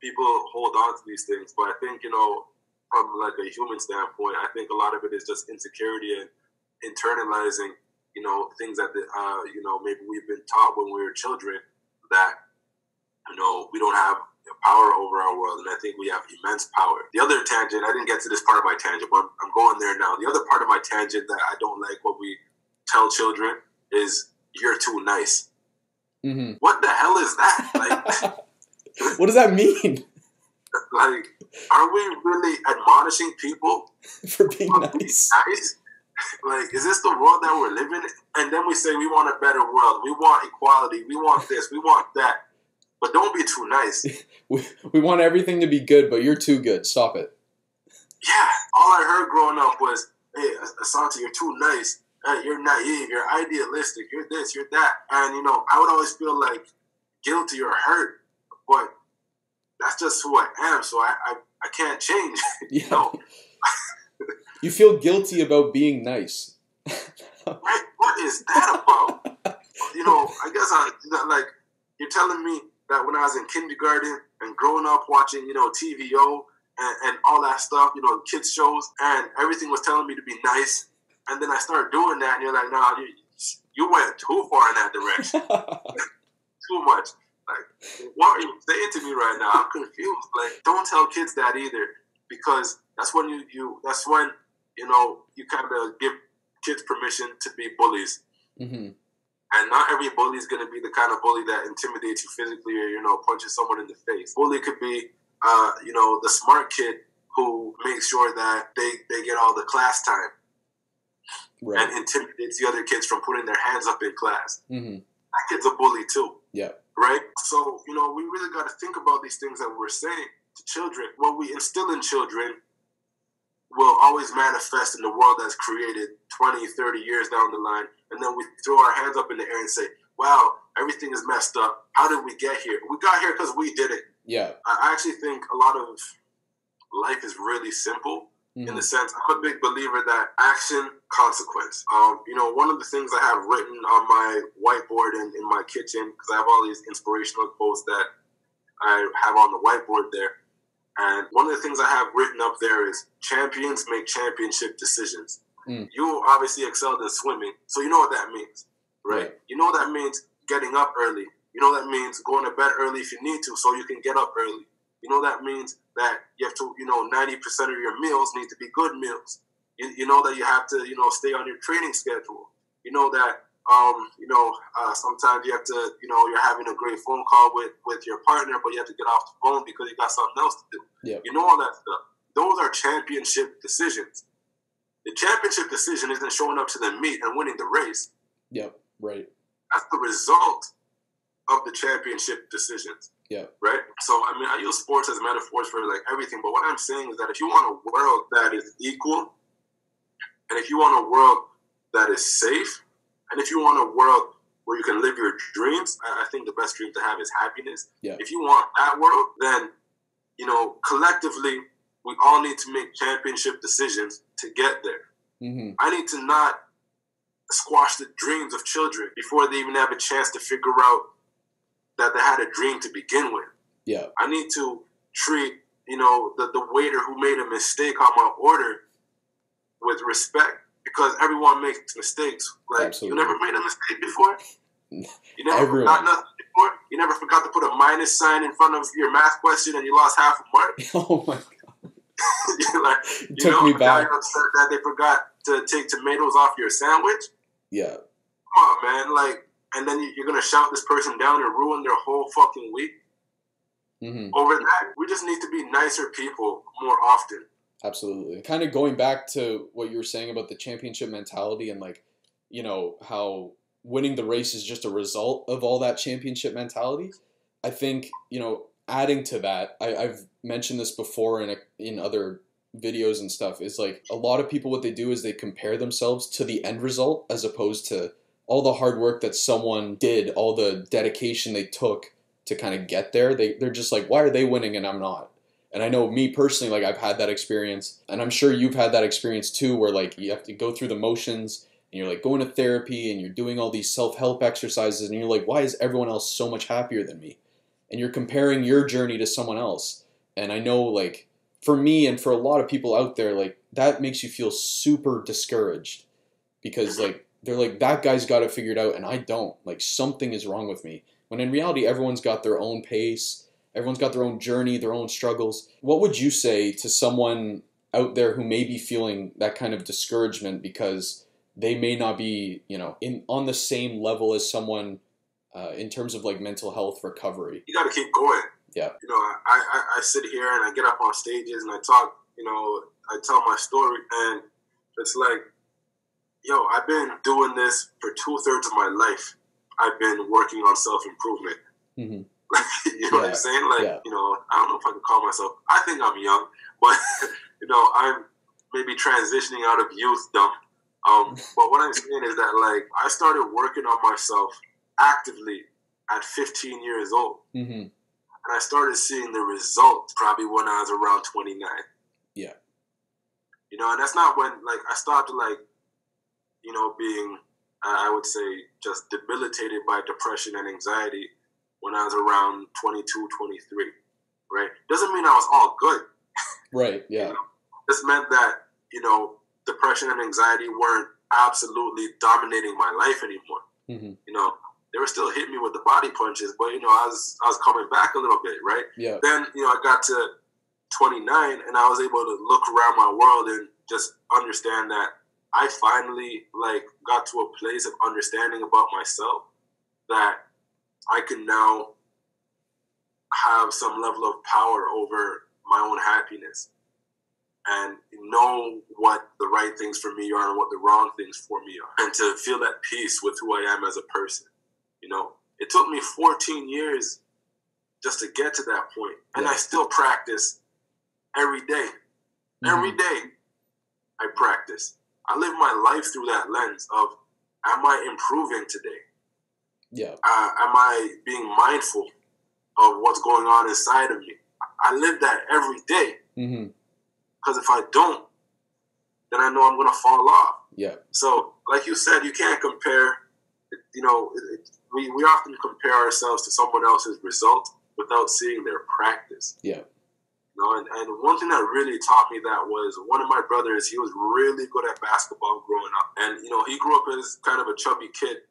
people hold on to these things. But I think you know, from like a human standpoint, I think a lot of it is just insecurity and internalizing. You know, things that uh, you know maybe we've been taught when we were children that you know we don't have power over our world, and I think we have immense power. The other tangent, I didn't get to this part of my tangent, but I'm going there now. The other part of my tangent that I don't like what we tell children is you're too nice. Mm-hmm. What the hell is that? Like, what does that mean? Like, are we really admonishing people for being nice? Being nice? Like, is this the world that we're living in? And then we say we want a better world. We want equality. We want this. We want that. But don't be too nice. we, we want everything to be good, but you're too good. Stop it. Yeah. All I heard growing up was, hey, Asante, you're too nice uh, you're naive, you're idealistic, you're this, you're that. And, you know, I would always feel like guilty or hurt, but that's just who I am. So I, I, I can't change. Yeah. you, know? you feel guilty about being nice. right? What is that about? you know, I guess I, like, you're telling me that when I was in kindergarten and growing up watching, you know, TVO and, and all that stuff, you know, kids shows, and everything was telling me to be nice and then I started doing that, and you're like, nah, you, you went too far in that direction. too much. Like, what are you saying to me right now? I'm confused. Like, don't tell kids that either, because that's when you, you that's when you know you kind of give kids permission to be bullies. Mm-hmm. And not every bully is going to be the kind of bully that intimidates you physically or you know punches someone in the face. Bully could be, uh, you know, the smart kid who makes sure that they they get all the class time Right. and intimidates the other kids from putting their hands up in class. Mm-hmm. That kid's a bully too. Yeah. Right? So, you know, we really got to think about these things that we're saying to children. What we instill in children will always manifest in the world that's created 20, 30 years down the line. And then we throw our hands up in the air and say, wow, everything is messed up. How did we get here? We got here because we did it. Yeah. I actually think a lot of life is really simple in Mhm. the sense I'm a big believer that action consequence. Um, you know, one of the things I have written on my whiteboard in, in my kitchen because I have all these inspirational quotes that I have on the whiteboard there. And one of the things I have written up there is champions make championship decisions. Mm. You obviously excelled in swimming, so you know what that means, right? Right. You know that means getting up early. You know that means going to bed early if you need to, so you can get up early. You know that means that you have to, you know, 90% of your meals need to be good meals. You, you know that you have to, you know, stay on your training schedule. You know that, um, you know, uh, sometimes you have to, you know, you're having a great phone call with, with your partner, but you have to get off the phone because you got something else to do. Yeah. You know all that stuff. Those are championship decisions. The championship decision isn't showing up to the meet and winning the race. Yep. Right. That's the result of the championship decisions. Yeah. Right? So, I mean, I use sports as metaphors for like everything, but what I'm saying is that if you want a world that is equal, and if you want a world that is safe, and if you want a world where you can live your dreams, I, think the best dream to have is happiness. Yeah. If you want that world, then, you know, collectively, we all need to make championship decisions to get there. Mm-hmm. I need to not squash the dreams of children before they even have a chance to figure out that they had a dream to begin with. Yeah. I need to treat, you know, the, the waiter who made a mistake on my order with respect because everyone makes mistakes. Like Absolutely. you never made a mistake before? You never Everyone. forgot nothing before? You never forgot to put a minus sign in front of your math question and you lost half a mark? Oh my! You're like, you took know, me back. you're upset that they forgot to take tomatoes off your sandwich. Yeah. Come on, man. Like, and then you- you're gonna shout this person down and ruin their whole fucking week Mm-hmm. over that. We just need to be nicer people more often. Absolutely. Kind of going back to what you were saying about the championship mentality and like, you know, how winning the race is just a result of all that championship mentality. I think, you know, adding to that, I, I've mentioned this before in a, in other videos and stuff, is like a lot of people what they do is they compare themselves to the end result as opposed to all the hard work that someone did, all the dedication they took to kind of get there. They they're just like, why are they winning and I'm not? And I know me personally, like I've had that experience, and I'm sure you've had that experience too, where like you have to go through the motions, and you're like going to therapy, and you're doing all these self help exercises, and you're like, why is everyone else so much happier than me? And you're comparing your journey to someone else. And I know, like, for me and for a lot of people out there, like that makes you feel super discouraged because like they're like that guy's got it figured out, and I don't. Like something is wrong with me. When in reality, everyone's got their own pace. Everyone's got their own journey, their own struggles. What would you say to someone out there who may be feeling that kind of discouragement because they may not be, you know, in on the same level as someone uh, in terms of like mental health recovery? You got to keep going. Yeah. You know, I, I, I sit here and I get up on stages and I talk. You know, I tell my story, and it's like, yo, I've been doing this for two thirds of my life. I've been working on self improvement. Mhm. you know what I'm saying? Like, Yeah. you know, I don't know if I can call myself. I think I'm young, but you know, I'm maybe transitioning out of youth. Um, but what I'm saying is that like I started working on myself actively at 15 years old, Mm-hmm. and I started seeing the results probably when I was around 29. Yeah. You know, and that's not when like I started like, you know, being I would say just debilitated by depression and anxiety when I was around 22, 23. Right? Doesn't mean I was all good. Right. Yeah. This meant that you know depression and anxiety weren't absolutely dominating my life anymore. Mm-hmm. You know, they were still hitting me with the body punches, but you know, I was I was coming back a little bit, right? Yeah. Then you know, I got to 29 and I was able to look around my world and just understand that I finally like got to a place of understanding about myself that I can now have some level of power over my own happiness and know what the right things for me are and what the wrong things for me are and to feel at peace with who I am as a person. You know, it took me 14 years just to get to that point and yeah. I still practice every day. Mm-hmm. Every day I practice. I live my life through that lens of am I improving today? Yeah. Uh, am I being mindful of what's going on inside of me? I live that every day. Mm-hmm. Because if I don't, then I know I'm going to fall off. Yeah. So, like you said, you can't compare. You know, it, it, we we often compare ourselves to someone else's result without seeing their practice. Yeah. You know, and, and one thing that really taught me that was one of my brothers. He was really good at basketball growing up, and you know, he grew up as kind of a chubby kid,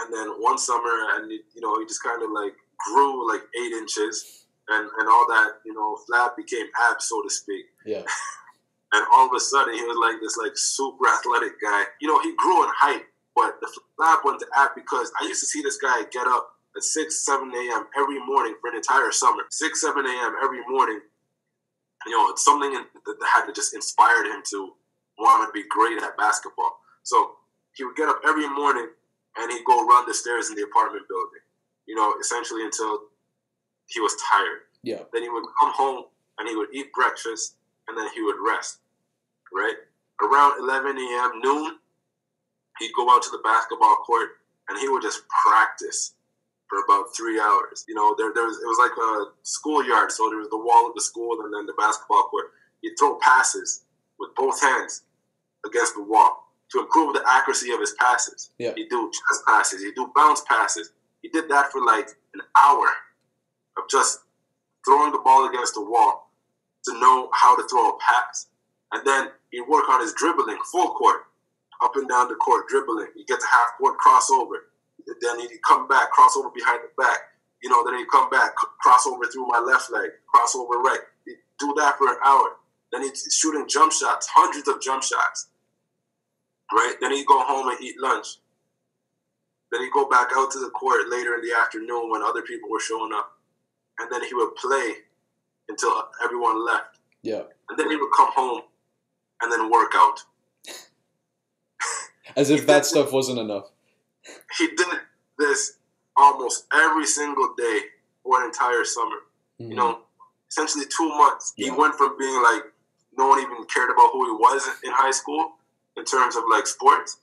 and then one summer, and you know, he just kind of like grew like eight inches and, and all that, you know, Flab became abs, so to speak. Yeah. and all of a sudden, he was like this like super athletic guy. You know, he grew in height, but the Flab went to ab because I used to see this guy get up at 6, 7 a.m. every morning for an entire summer. 6, 7 a.m. every morning. You know, it's something that had to just inspired him to want to be great at basketball. So he would get up every morning and he'd go run the stairs in the apartment building. You know, essentially until he was tired. Yeah. Then he would come home and he would eat breakfast and then he would rest. Right? Around 11 a.m., noon, he'd go out to the basketball court and he would just practice for about three hours. You know, there, there was it was like a schoolyard, so there was the wall of the school and then the basketball court. He'd throw passes with both hands against the wall to improve the accuracy of his passes. Yeah. He'd do chest passes, he'd do bounce passes. He did that for like an hour of just throwing the ball against the wall to know how to throw a pass. And then he'd work on his dribbling, full court, up and down the court, dribbling. He gets a half court crossover. Then he'd come back, crossover behind the back. You know, then he'd come back, crossover through my left leg, crossover right. He'd do that for an hour. Then he's shooting jump shots, hundreds of jump shots. Right? Then he'd go home and eat lunch. Then he'd go back out to the court later in the afternoon when other people were showing up and then he would play until everyone left. Yeah. And then he would come home and then work out. As if that stuff wasn't enough. He did this almost every single day for an entire summer. Mm-hmm. You know, essentially two months. Yeah. He went from being like no one even cared about who he was in high school in terms of like sports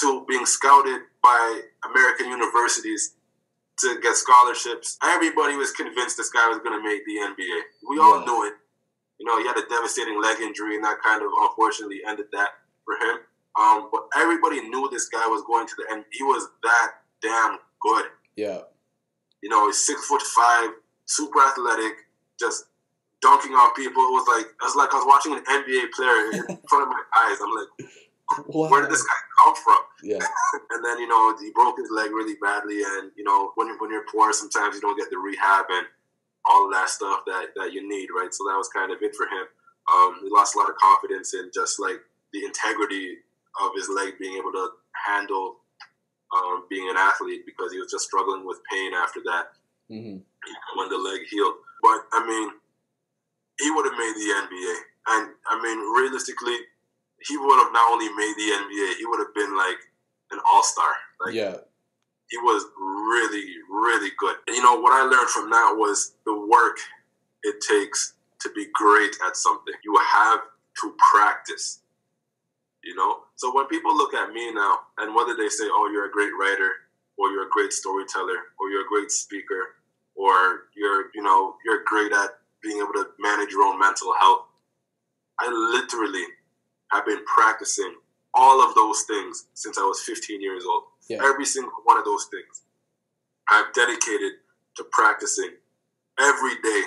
to being scouted by American universities to get scholarships. Everybody was convinced this guy was going to make the NBA. We all knew it. You know, he had a devastating leg injury, and that kind of unfortunately ended that for him. Um, but everybody knew this guy was going to the end. He was that damn good. Yeah. You know, he's six foot five, super athletic, just dunking on people. It was like it was like I was watching an NBA player in front of my eyes. I'm like, Wow. Where did this guy come from? Yeah. and then you know he broke his leg really badly, and you know when when you're poor, sometimes you don't get the rehab and all of that stuff that that you need, right? So that was kind of it for him. Um, he lost a lot of confidence in just like the integrity of his leg being able to handle um, being an athlete because he was just struggling with pain after that mm-hmm. when the leg healed. But I mean, he would have made the NBA, and I mean, realistically he would have not only made the NBA, he would have been like an all star. Like, yeah. He was really, really good. And, you know, what I learned from that was the work it takes to be great at something. You have to practice. You know? So when people look at me now, and whether they say, oh, you're a great writer, or you're a great storyteller, or you're a great speaker, or you're, you know, you're great at being able to manage your own mental health, I literally I've been practicing all of those things since I was 15 years old. Yeah. Every single one of those things. I've dedicated to practicing every day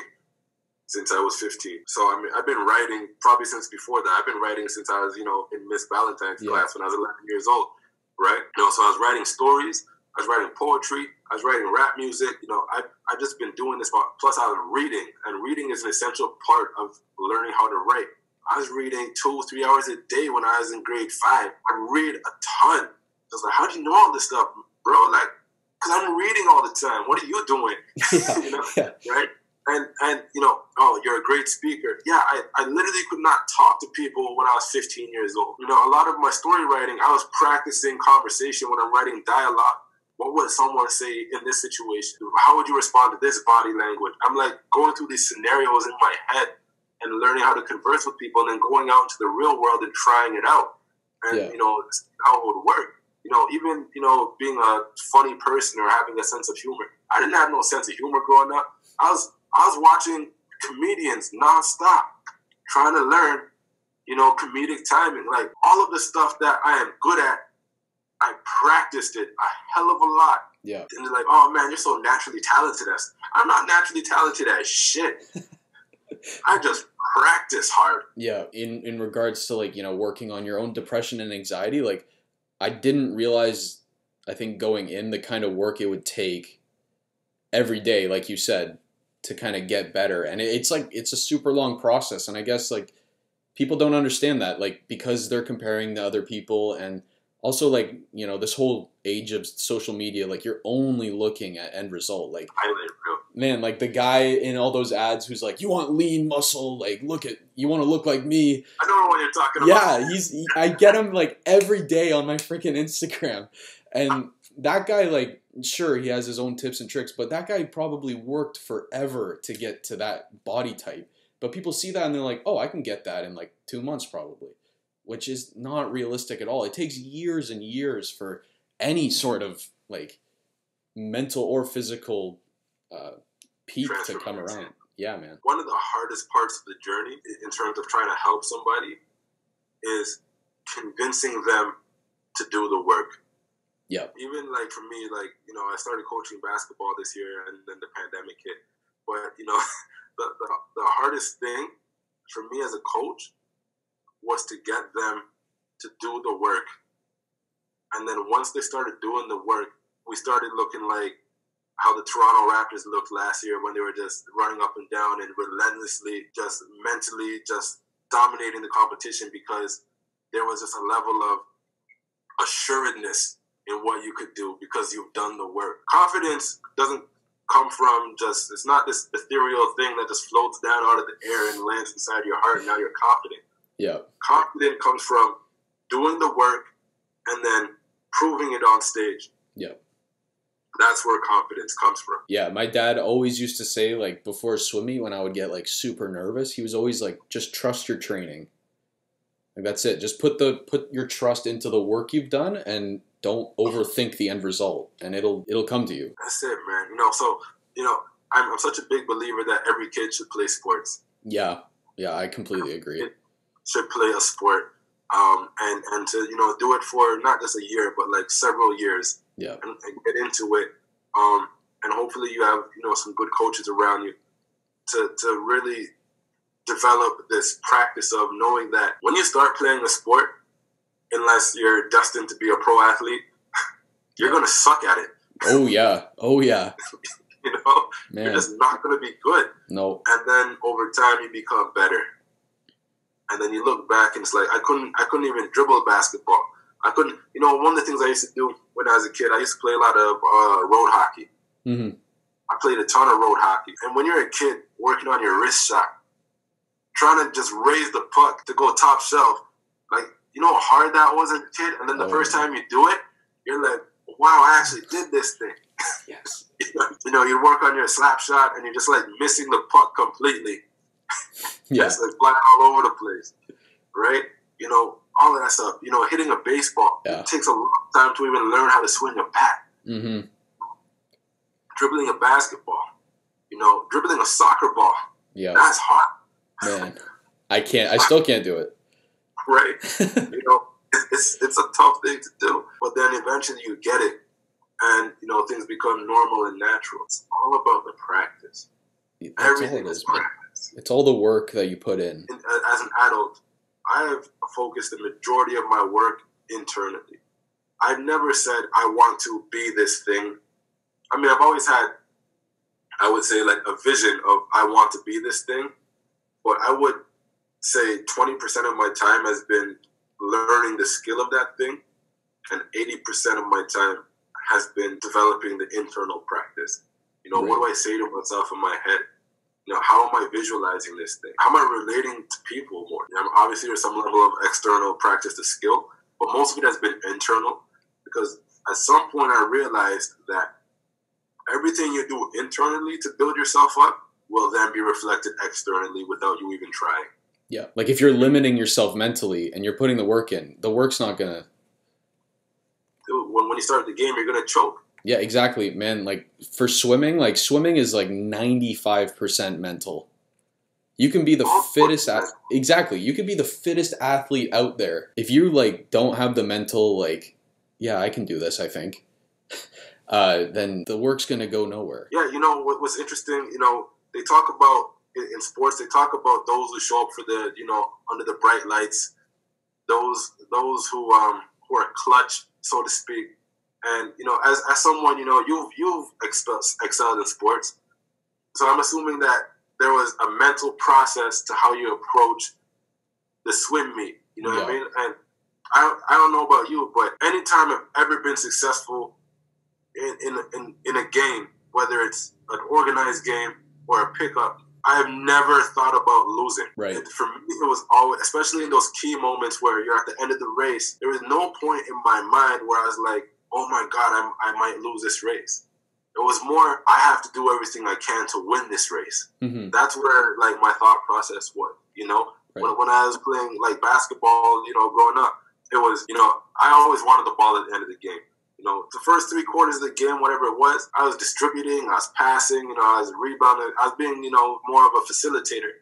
since I was 15. So I mean, I've been writing probably since before that. I've been writing since I was, you know, in Miss Valentine's yeah. class when I was 11 years old, right? You know, so I was writing stories. I was writing poetry. I was writing rap music. You know, I I just been doing this. Plus, I was reading, and reading is an essential part of learning how to write. I was reading two, three hours a day when I was in grade five. I read a ton. I was like, how do you know all this stuff, bro? Like, because I'm reading all the time. What are you doing? Yeah, you know, yeah. right? And and you know, oh, you're a great speaker. Yeah, I, I literally could not talk to people when I was 15 years old. You know, a lot of my story writing, I was practicing conversation when I'm writing dialogue. What would someone say in this situation? How would you respond to this body language? I'm like going through these scenarios in my head and learning how to converse with people and then going out into the real world and trying it out. And Yeah. you know, how it would work. You know, even, you know, being a funny person or having a sense of humor. I didn't have no sense of humor growing up. I was I was watching comedians nonstop, trying to learn, you know, comedic timing. Like all of the stuff that I am good at, I practiced it a hell of a lot. Yeah. And they're like, oh man, you're so naturally talented as I'm not naturally talented as shit. I just practice hard. Yeah, in in regards to like, you know, working on your own depression and anxiety, like I didn't realize I think going in the kind of work it would take every day like you said to kind of get better. And it's like it's a super long process and I guess like people don't understand that like because they're comparing to other people and also like, you know, this whole age of social media like you're only looking at end result like man, like the guy in all those ads who's like, "You want lean muscle? Like, look at you want to look like me." I don't know what you're talking about. Yeah, he's. he- I get him like every day on my freaking Instagram, and that guy, like, sure, he has his own tips and tricks, but that guy probably worked forever to get to that body type. But people see that and they're like, "Oh, I can get that in like two months, probably," which is not realistic at all. It takes years and years for any sort of like mental or physical uh, peak to come around. Yeah, man. One of the hardest parts of the journey in terms of trying to help somebody is convincing them to do the work. Yep. Even like for me, like, you know, I started coaching basketball this year and then the pandemic hit. But, you know, the, the, the hardest thing for me as a coach was to get them to do the work. And then once they started doing the work, we started looking like how the Toronto Raptors looked last year when they were just running up and down and relentlessly, just mentally, just dominating the competition because there was just a level of assuredness in what you could do because you've done the work. Confidence doesn't come from just, it's not this ethereal thing that just floats down out of the air and lands inside your heart and now you're confident. Yeah. Confident comes from doing the work and then proving it on stage. Yeah. That's where confidence comes from. Yeah, my dad always used to say like before swimming when I would get like super nervous, he was always like just trust your training. Like that's it. Just put the put your trust into the work you've done and don't overthink the end result and it'll it'll come to you. That's it, man. You know, so you know, I'm, I'm such a big believer that every kid should play sports, Yeah. Yeah, I completely agree. should play a sport, um, and and to you know do it for not just a year, but like several years, Yeah. and, and get into it. Um, and hopefully you have you know some good coaches around you to to really develop this practice of knowing that when you start playing a sport, unless you're destined to be a pro athlete, you're gonna suck at it. Oh yeah. Oh yeah. You know, you're just not gonna be good. No. and then over time you become better and then you look back and it's like i couldn't i couldn't even dribble basketball i couldn't you know one of the things i used to do when i was a kid i used to play a lot of uh, road hockey Mhm. i played a ton of road hockey and when you're a kid working on your wrist shot trying to just raise the puck to go top shelf like you know how hard that was as a kid and then the Oh, first time you do it you're like wow i actually did this thing Yes. you know you work on your slap shot and you're just like missing the puck completely Yeah. It's like flying all over the place, right? You know, all of that stuff. You know, hitting a baseball Yeah. it takes a long time to even learn how to swing a bat. Mhm. Dribbling a basketball, you know, dribbling a soccer ball. Yeah. That's hard, Man. I can't I still can't do it. Right? you know, it- it's it's a tough thing to do, but then eventually you get it, and you know things become normal and natural. It's all about the practice. Everything is is, practice. It's all the work that you put in. And uh, as an adult, I have focused the majority of my work internally. I've never said I want to be this thing. I mean, I've always had, I would say, like a vision of I want to be this thing, but I would say 20% of my time has been learning the skill of that thing, and 80% of my time has been developing the internal practice. You know, right. what do I say to myself in my head? You know, how am I visualizing this thing? How am I relating to people more? You know, obviously, there's some level of external practice to skill, but most of it has been internal because at some point I realized that everything you do internally to build yourself up will then be reflected externally without you even trying. Yeah. Like if you're limiting yourself mentally and you're putting the work in, the work's not going to. When, when you start the game, you're going to choke. Yeah, exactly, man. Like for swimming, like swimming is like 95% mental. You can be the oh, fittest at exactly. You can be the fittest athlete out there. If you like don't have the mental like yeah, I can do this, I think. Uh, then the work's going to go nowhere. Yeah, you know what, what's interesting, you know, they talk about in, in sports, they talk about those who show up for the, you know, under the bright lights, those those who um who are clutch, so to speak. And you know, as, as someone, you know, you've you've excelled, excelled in sports, so I'm assuming that there was a mental process to how you approach the swim meet. You know yeah. what I mean? And I, I don't know about you, but anytime I've ever been successful in, in, in, in a game, whether it's an organized game or a pickup, I have never thought about losing. Right. And for me, it was always, especially in those key moments where you're at the end of the race, there was no point in my mind where I was like, oh my God, I'm, I might lose this race. It was more, I have to do everything I can to win this race. Mm-hmm. That's where like my thought process was, you know? Right. When, when I was playing like basketball, you know, growing up, it was, you know, I always wanted the ball at the end of the game. You know, the first three quarters of the game, whatever it was, I was distributing, I was passing, you know, I was rebounding, I was being, you know, more of a facilitator.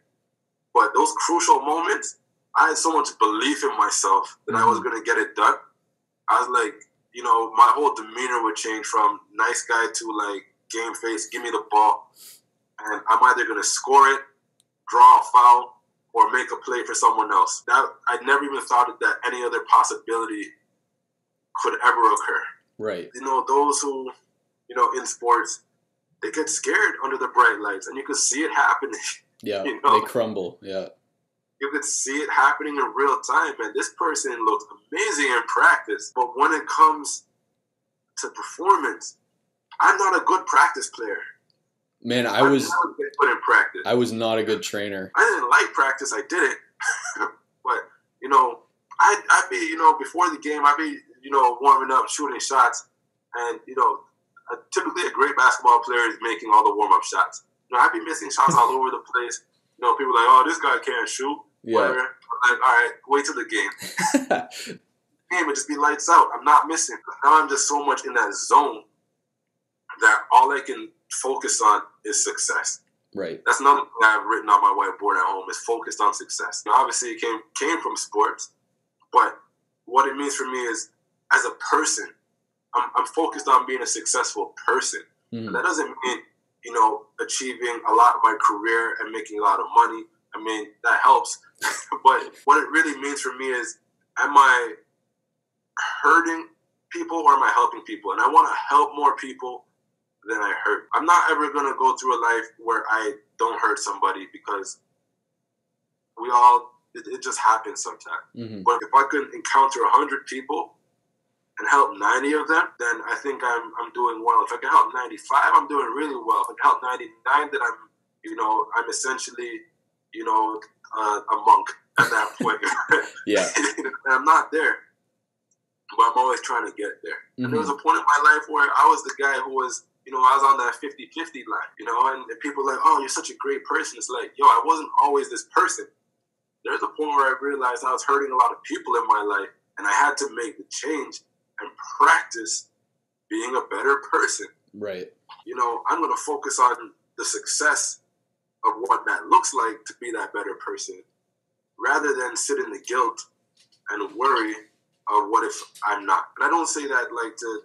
But those crucial moments, I had so much belief in myself that mm-hmm. I was mm-hmm. going to get it done. I was like, you know, my whole demeanor would change from nice guy to like game face, give me the ball. And I'm either going to score it, draw a foul, or make a play for someone else. That I never even thought that any other possibility could ever occur. Right. You know, those who, you know, in sports, they get scared under the bright lights, and you can see it happening. Yeah, you know? they crumble. Yeah. You could see it happening in real time, and this person looks amazing in practice, but when it comes to performance, I'm not a good practice player. Man, I, I was put in practice. I was not a good trainer. I didn't like practice. I did it, but you know, I I'd be you know before the game I'd be you know warming up, shooting shots, and you know, typically a great basketball player is making all the warm up shots. You know, I'd be missing shots all over the place. You know, people like, oh, this guy can't shoot. Yeah. Whatever. Like, all right, wait till the game. game would just be lights out. I'm not missing. Now I'm just so much in that zone that all I can focus on is success. Right. That's another thing I've written on my whiteboard at home is focused on success. Now, obviously, it came came from sports, but what it means for me is as a person, I'm, I'm focused on being a successful person. Mm-hmm. that doesn't mean you know achieving a lot of my career and making a lot of money. I mean that helps, but what it really means for me is, am I hurting people or am I helping people? And I want to help more people than I hurt. I'm not ever gonna go through a life where I don't hurt somebody because we all it, it just happens sometimes. Mm-hmm. But if I could encounter hundred people and help 90 of them, then I think I'm, I'm doing well. If I can help 95, I'm doing really well. If I can help 99, then I'm, you know, I'm essentially, you know, uh, a monk at that point. yeah. and I'm not there, but I'm always trying to get there. Mm-hmm. And there was a point in my life where I was the guy who was you know, I was on that 50 50 line, you know, and people like, oh, you're such a great person. It's like, yo, I wasn't always this person. There's a point where I realized I was hurting a lot of people in my life, and I had to make the change and practice being a better person. Right. You know, I'm going to focus on the success of what that looks like to be that better person rather than sit in the guilt and worry of what if I'm not. And I don't say that like to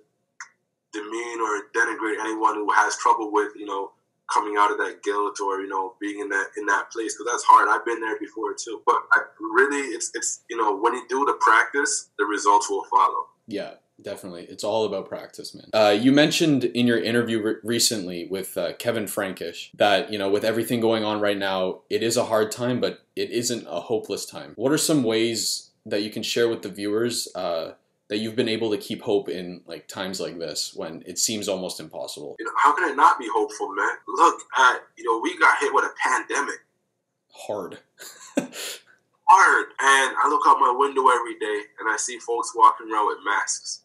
demean or denigrate anyone who has trouble with you know coming out of that guilt or you know being in that in that place because that's hard. I've been there before too. But I, really, it's it's you know when you do the practice, the results will follow. Yeah, Definitely. It's all about practice, man. Uh, you mentioned in your interview re- recently with uh, Kevin Frankish that, you know, with everything going on right now, it is a hard time, but it isn't a hopeless time. What are some ways that you can share with the viewers uh, that you've been able to keep hope in like times like this when it seems almost impossible? You know, how can I not be hopeful, man? Look at, you know, we got hit with a pandemic. Hard. Hard. And I look out my window every day and I see folks walking around with masks.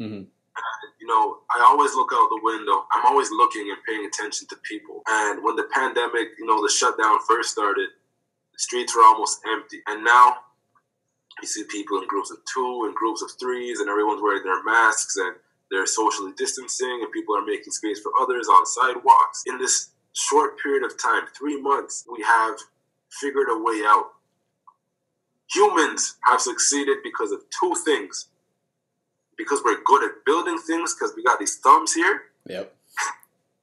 Mm-hmm. And, you know, I always look out the window. I'm always looking and paying attention to people. And when the pandemic, you know, the shutdown first started, the streets were almost empty. And now you see people in groups of two and groups of threes, and everyone's wearing their masks and they're socially distancing, and people are making space for others on sidewalks. In this short period of time, three months, we have figured a way out. Humans have succeeded because of two things because we're good at building things because we got these thumbs here. Yep.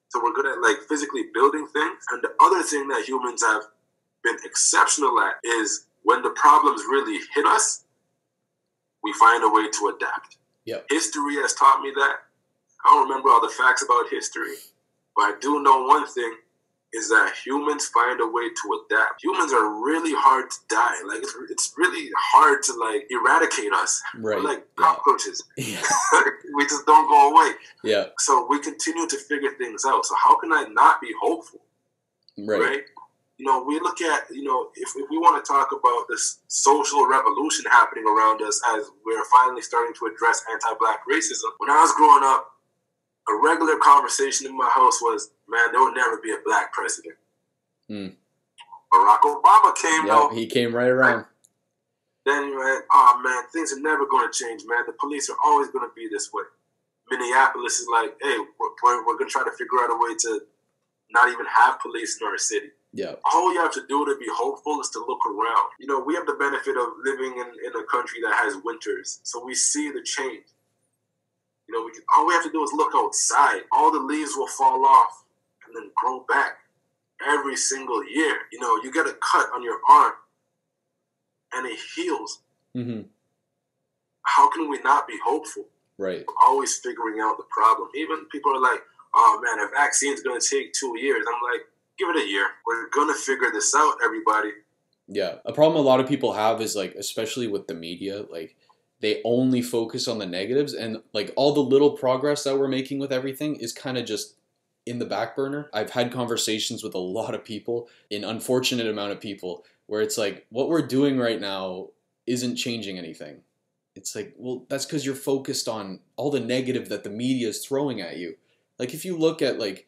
So we're good at like physically building things. And the other thing that humans have been exceptional at is when the problems really hit us, we find a way to adapt. Yep. History has taught me that. I don't remember all the facts about history, but I do know one thing is that humans find a way to adapt. Humans are really hard to die. Like it's, it's really hard to like eradicate us. Right. We're like cockroaches. Yeah. we just don't go away. yeah. So we continue to figure things out. So how can I not be hopeful? Right. Right. You know, we look at, you know, if, if we want to talk about this social revolution happening around us as we're finally starting to address anti black racism, when I was growing up, a regular conversation in my house was, man, there will never be a black president. Hmm. Barack Obama came Yeah. out, He came right around. then you went, oh man, things are never going to change, man. The police are always going to be this way. Minneapolis is like, hey, we're, we're, we're going to try to figure out a way to not even have police in our city. Yeah. All you have to do to be hopeful is to look around. You know, we have the benefit of living in, in a country that has winters, so we see the change. You know, we can, all we have to do is look outside. All the leaves will fall off and then grow back every single year. You know, you get a cut on your arm and it heals. Mm-hmm. How can we not be hopeful? Right. We're always figuring out the problem. Even people are like, oh man, a vaccine's going to take two years. I'm like, give it a year. We're going to figure this out, everybody. Yeah. A problem a lot of people have is like, especially with the media, like they only focus on the negatives and like all the little progress that we're making with everything is kind of just in the back burner. I've had conversations with a lot of people, an unfortunate amount of people, where it's like what we're doing right now isn't changing anything. It's like, well, that's because you're focused on all the negative that the media is throwing at you. Like if you look at like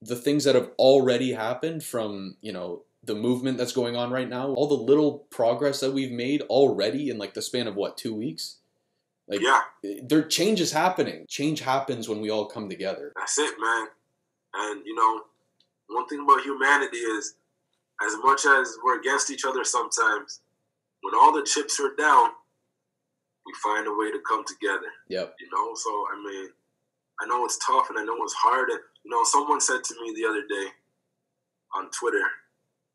the things that have already happened from, you know, the movement that's going on right now, all the little progress that we've made already in like the span of what, two weeks? Like Yeah, there change is happening. Change happens when we all come together. that's it, man. And, you know, one thing about humanity is as much as we're against each other sometimes, when all the chips are down, we find a way to come together. Yep. you know so i mean i know it's tough and i know it's hard and you know someone said to me the other day on twitter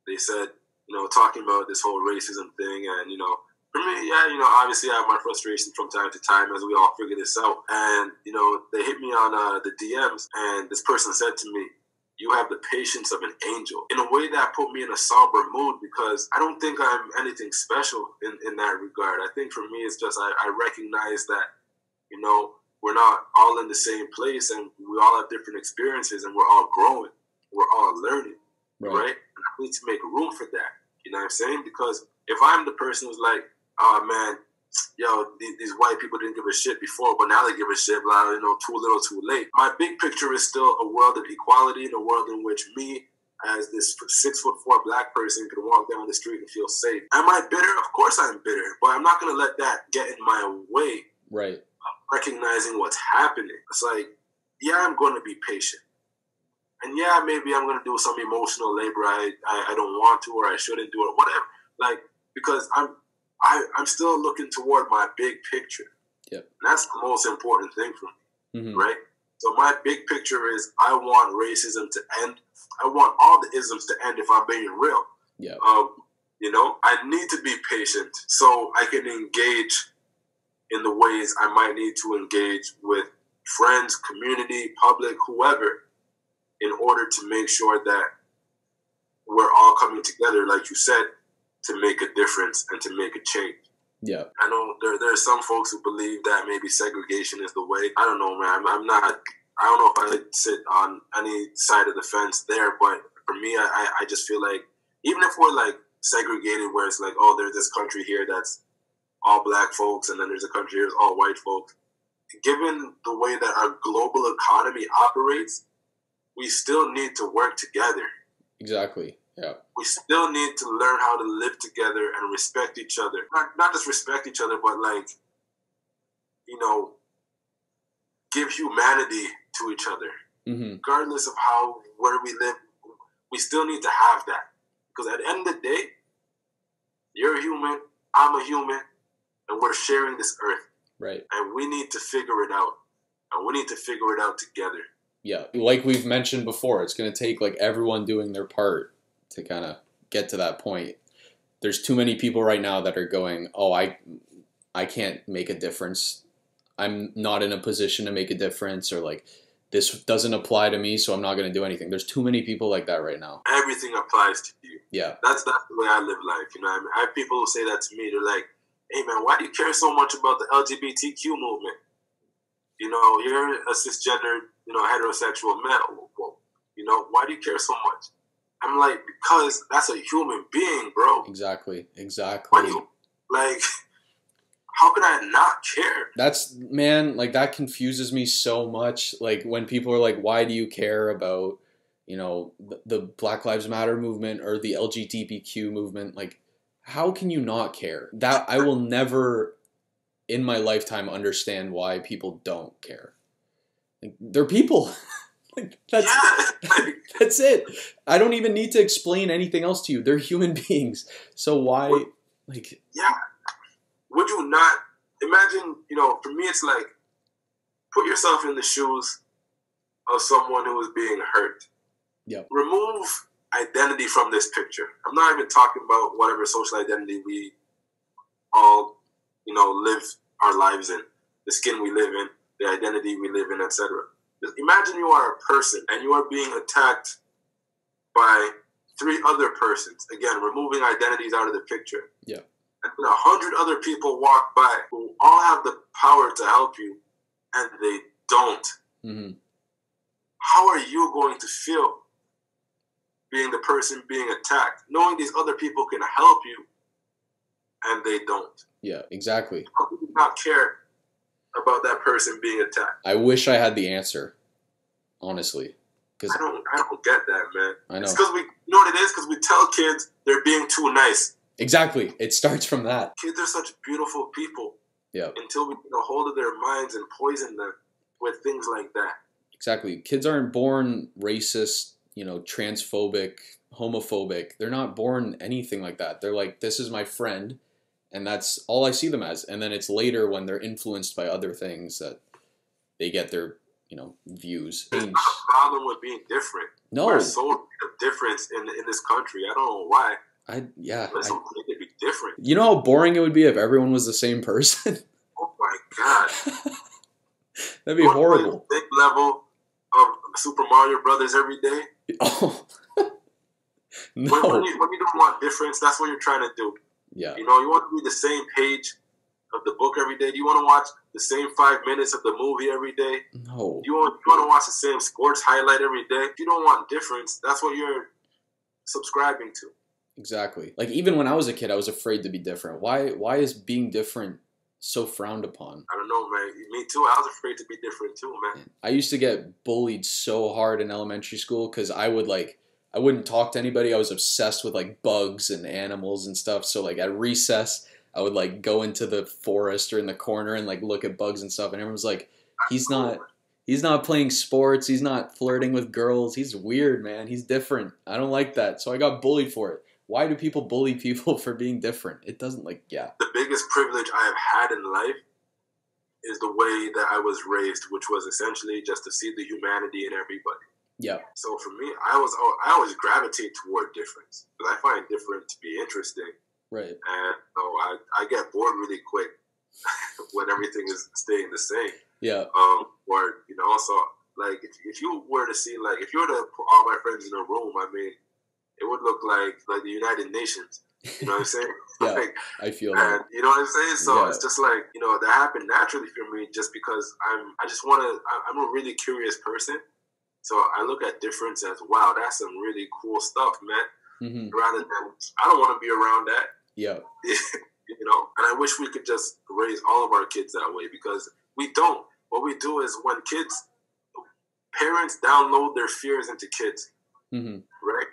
they said you know talking about this whole racism thing and you know for me yeah you know obviously i have my frustrations from time to time as we all figure this out. And you know they hit me on uh, the dms and this person said to me you have the patience of an angel. In a way that put me in a somber mood because i don't think i'm anything special in, in that regard. I think for me it's just I, I recognize that you know, we're not all in the same place and we all have different experiences and we're all growing. We're all learning, Right. right? I need to make room for that. You know what I'm saying? Because if I'm the person who's like, oh man, yo, these, these white people didn't give a shit before, but now they give a shit, blah, you know, too little, too late. My big picture is still a world of equality and a world in which me, as this six foot four black person, can walk down the street and feel safe. Am I bitter? Of course I'm bitter, but I'm not going to let that get in my way Right. recognizing what's happening. It's like, yeah, I'm going to be patient. And yeah, maybe I'm going to do some emotional labor I, I, I don't want to or I shouldn't do or whatever. Like, because I'm I, I'm still looking toward my big picture. Yep. And that's the most important thing for me, hmm right? So my big picture is I want racism to end. I want all the isms to end if I'm being real. Yeah. Um, you know, I need to be patient so I can engage in the ways I might need to engage with friends, community, public, whoever, in order to make sure that we're all coming together, like you said, to make a difference and to make a change. Yeah. I know there there are some folks who believe that maybe segregation is the way. I don't know, man. I'm, I'm not. I don't know if I sit on any side of the fence there, but for me, I, I just feel like even if we're like segregated, where it's like, oh, there's this country here that's all black folks, and then there's a country here that's all white folks. Given the way that our global economy operates, we still need to work together. Exactly. Yeah. We still need to learn how to live together and respect each other. Not not just respect each other, but like, you know, give humanity to each other, hmm regardless of how where we live. We still need to have that because at the end of the day, you're a human, I'm a human, and we're sharing this earth, Right. and we need to figure it out, and we need to figure it out together. Yeah. Like we've mentioned before, it's going to take like everyone doing their part to kind of get to that point. There's too many people right now that are going, "Oh, I I can't make a difference. I'm not in a position to make a difference or like this doesn't apply to me, so I'm not going to do anything." There's too many people like that right now. Everything applies to you. Yeah. That's that's the way I live life. You know, what I, mean? I have people who say that to me. They're like, "Hey, man, why do you care so much about the LGBTQ movement? You know, you're a cisgender, you know, heterosexual male. Oh, well, you know, why do you care so much?" I'm like, because that's a human being, bro. Exactly. Exactly. you like? How can I not care? That's man, like that confuses me so much. Like when people are like, "Why do you care about, you know, the, the Black Lives Matter movement or the LGBTQ movement?" Like, how can you not care? That I will never, in my lifetime, understand why people don't care. Like, they're people. like that's yeah, that's it. I don't even need to explain anything else to you. They're human beings. So why, like, yeah. Would you not imagine? You know, for me, it's like put yourself in the shoes of someone who is being hurt. Yep. Remove identity from this picture. I'm not even talking about whatever social identity we all, you know, live our lives in, the skin we live in, the identity we live in, etc. Imagine you are a person and you are being attacked by three other persons. Again, removing identities out of the picture. Yeah. And a hundred other people walk by who all have the power to help you, and they don't. mhm, How are you going to feel being the person being attacked, knowing these other people can help you, and they don't? yeah, exactly. How can you not care about that person being attacked? I wish I had the answer, honestly, because I don't. I don't get that, man. I know It's because we, you know what it is? Because we tell kids they're being too nice. exactly. It starts from that. Kids are such beautiful people. Yeah. Until we get a hold of their minds and poison them with things like that. Exactly. Kids aren't born racist, you know, transphobic, homophobic. They're not born anything like that. They're like, this is my friend, and that's all I see them as. And then it's later when they're influenced by other things that they get their, you know, views. There's not a problem with being different. No, We're so difference in in this country. I don't know why. I yeah. But it's I, to be different. you know how boring it would be if everyone was the same person. Oh my god. That'd be horrible. Big level of Super Mario Brothers every day. Oh. When, when, no. you, when you don't want difference, that's what you're trying to do. Yeah. You know, you want to be the same page of the book every day. Do you want to watch the same five minutes of the movie every day? No. Do you want you want to watch the same sports highlight every day? If you don't want difference, that's what you're subscribing to. Exactly. Like even when I was a kid, I was afraid to be different. Why? Why is being different so frowned upon? I don't know, man. Me too. I was afraid to be different too, man. I used to get bullied so hard in elementary school because I would like I wouldn't talk to anybody. I was obsessed with like bugs and animals and stuff. So like at recess, I would like go into the forest or in the corner and like look at bugs and stuff. And everyone was like, "He's not. He's not playing sports. He's not flirting with girls. He's weird, man. He's different. I don't like that." So I got bullied for it. Why do people bully people for being different? It doesn't like yeah. The biggest privilege I have had in life is the way that I was raised, which was essentially just to see the humanity in everybody. Yeah. So for me, I was I always gravitate toward difference because I find different to be interesting, Right. and so I, I get bored really quick when everything is staying the same. Yeah. Um, or you know, so like if, if you were to see like if you were to put all my friends in a room, I mean, it would look like like the United Nations. You know what I'm saying? Yeah, like, I feel and that. you know what I'm saying? So Yeah. it's just like you know that happened naturally for me, just because I'm I just want to. I'm a really curious person, so I look at difference as wow, that's some really cool stuff, man. hmm Rather than I don't want to be around that. Yeah. you know and i wish we could just raise all of our kids that way because we don't. What we do is when kids parents download their fears into kids. Hmm right?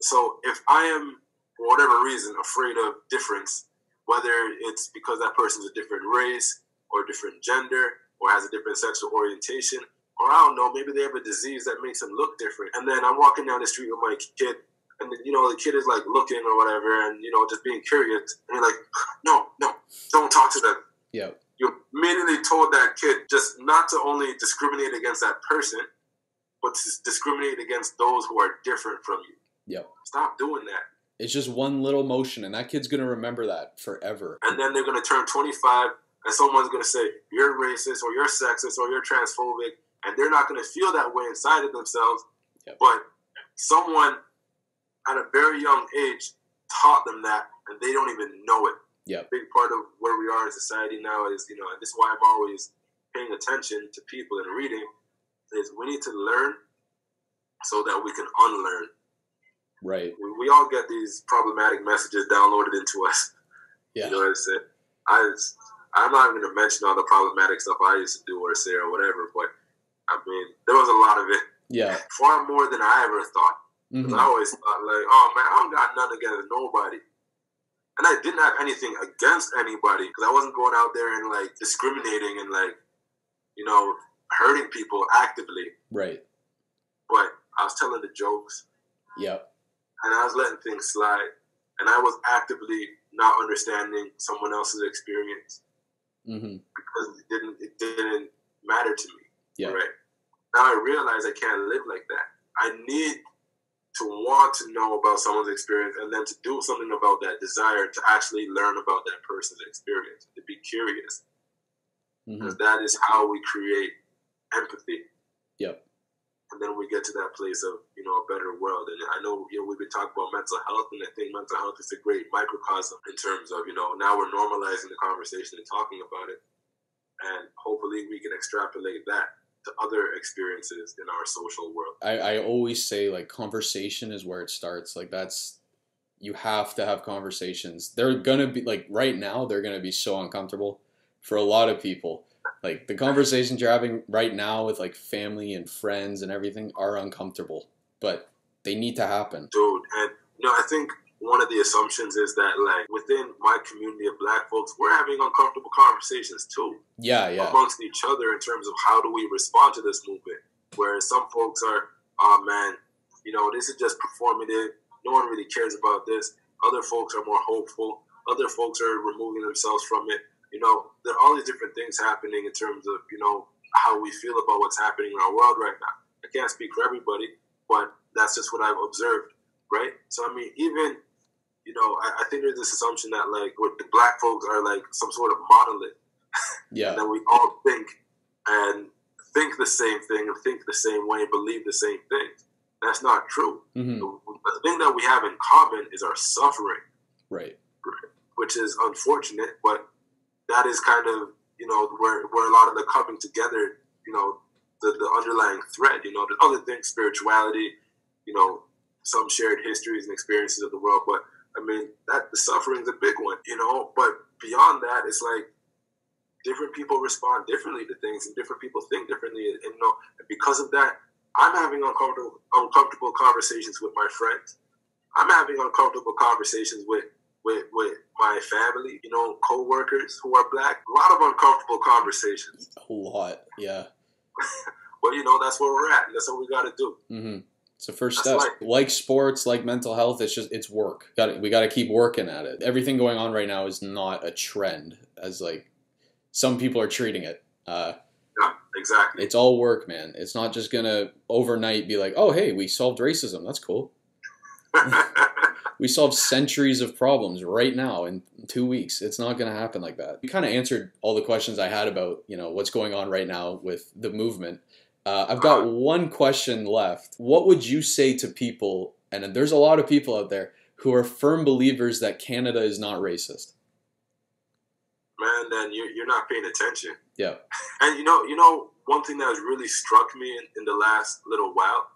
So if i am for whatever reason afraid of difference whether it's because that person's a different race or different gender or has a different sexual orientation or i don't know maybe they have a disease that makes them look different and then i'm walking down the street with my kid and then, you know the kid is like looking or whatever and you know just being curious and you're like no no don't talk to them Yeah. you immediately told that kid just not to only discriminate against that person but to discriminate against those who are different from you Yep. stop doing that It's just one little motion, and that kid's gonna remember that forever. and then they're going to turn 25 and someone's going to say you're racist or you're sexist or you're transphobic and they're not going to feel that way inside of themselves Yep. but someone at a very young age taught them that and they don't even know it Yeah, big part of where we are in society now is you know and this is why i'm always paying attention to people and reading is we need to learn so that we can unlearn Right. we, we all get these problematic messages downloaded into us Yeah. you know what I'm saying? I I'm not even going to mention all the problematic stuff I used to do or say or whatever, but I mean, there was a lot of it, Yeah. far more than I ever thought. 'Cause hmm I always thought, like, oh man, I don't got nothing against nobody. And I didn't have anything against anybody because I wasn't going out there and like discriminating and like, you know, hurting people actively. Right. But I was telling the jokes Yep. and I was letting things slide. And I was actively not understanding someone else's experience. hmm because it didn't it didn't matter to me. Yeah. Right. Now I realize I can't live like that. I need to want to know about someone's experience and then to do something about that desire to actually learn about that person's experience, to be curious. hmm Because that is how we create empathy. Yep. And then we get to that place of, you know, a better world. And I know, you know, we've been talking about mental health, and I think mental health is a great microcosm in terms of, you know, now we're normalizing the conversation and talking about it. And hopefully we can extrapolate that to other experiences in our social world. I, I always say like conversation is where it starts. Like that's you have to have conversations. They're gonna be like right now they're gonna be so uncomfortable for a lot of people. Like the conversations you're having right now with like family and friends and everything are uncomfortable, but they need to happen. Dude, and, you know, I think one of the assumptions is that, like, within my community of black folks, we're having uncomfortable conversations too. Yeah, yeah, amongst each other in terms of how do we respond to this movement. Whereas some folks are, oh man, you know, this is just performative. No one really cares about this. Other folks are more hopeful. Other folks are removing themselves from it. You know, there are all these different things happening in terms of, you know, how we feel about what's happening in our world right now. I can't speak for everybody, but that's just what I've observed, right? So, I mean, even, you know, I, I think there's this assumption that, like, what the black folks are like some sort of monolith yeah, that we all think and think the same thing and think the same way and believe the same things. That's not true. hmm The, the thing that we have in common is our suffering, right, which is unfortunate, but that is kind of, you know, where, where a lot of the coming together, you know, the, the underlying thread, you know, the other things, spirituality, you know, some shared histories and experiences of the world. But I mean, that the suffering is a big one, you know, but beyond that, it's like, different people respond differently to things and different people think differently and, and you know and because of that i'm having uncomfortable uncomfortable conversations with my friends. I'm having uncomfortable conversations with with with my family you know co-workers who are black. A lot of uncomfortable conversations. A lot. Yeah. well, you know that's where we're at. That's what we got to do. Hmm It's the first That's step. Like sports, like mental health, it's just it's work. Got we got to keep working at it. Everything going on right now is not a trend, as like some people are treating it. Uh, yeah exactly it's all work, man. It's not just gonna overnight be like, oh hey, we solved racism. That's cool. we solved centuries of problems right now in two weeks. It's not going to happen like that. You kind of answered all the questions I had about you know what's going on right now with the movement. Uh, I've got one question left. What would you say to people? And there's a lot of people out there who are firm believers that Canada is not racist. Man, then you're, you're not paying attention. Yeah. And you know, you know, one thing that has really struck me in, in the last little while,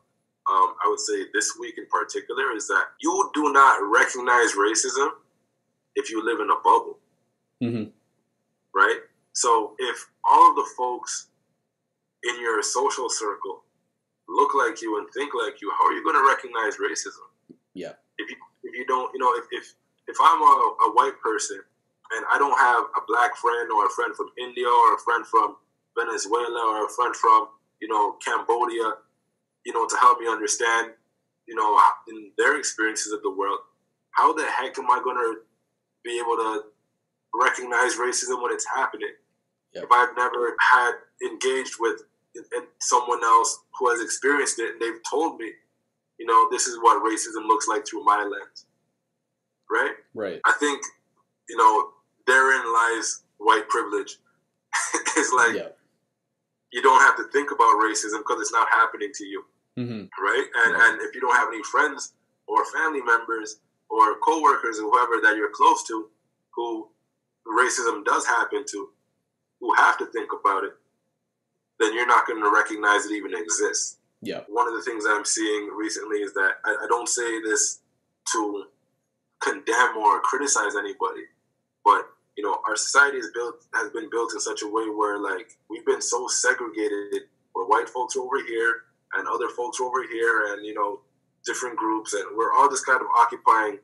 um, I would say this week in particular, is that you do not recognize racism if you live in a bubble. Mm-hmm. Right? So if all of the folks in your social circle look like you and think like you, how are you going to recognize racism? Yeah. If you if you don't, you know, if if, if I'm a, a white person and I don't have a black friend or a friend from India or a friend from Venezuela or a friend from you know Cambodia, you know, to help me understand, you know, in their experiences of the world, how the heck am I going to be able to recognize racism when it's happening? Yep. If I've never had engaged with someone else who has experienced it and they've told me, you know, this is what racism looks like through my lens. Right? Right. I think, you know, therein lies white privilege. it's like Yeah. you don't have to think about racism because it's not happening to you. Mm-hmm. Right? And Right. and if you don't have any friends or family members or coworkers or whoever that you're close to who racism does happen to, who have to think about it, then you're not going to recognize it even exists. Yeah. One of the things I'm seeing recently is that I, I don't say this to condemn or criticize anybody, but you know, our society is built has been built in such a way where like we've been so segregated where white folks are over here and other folks are over here and you know different groups and we're all just kind of occupying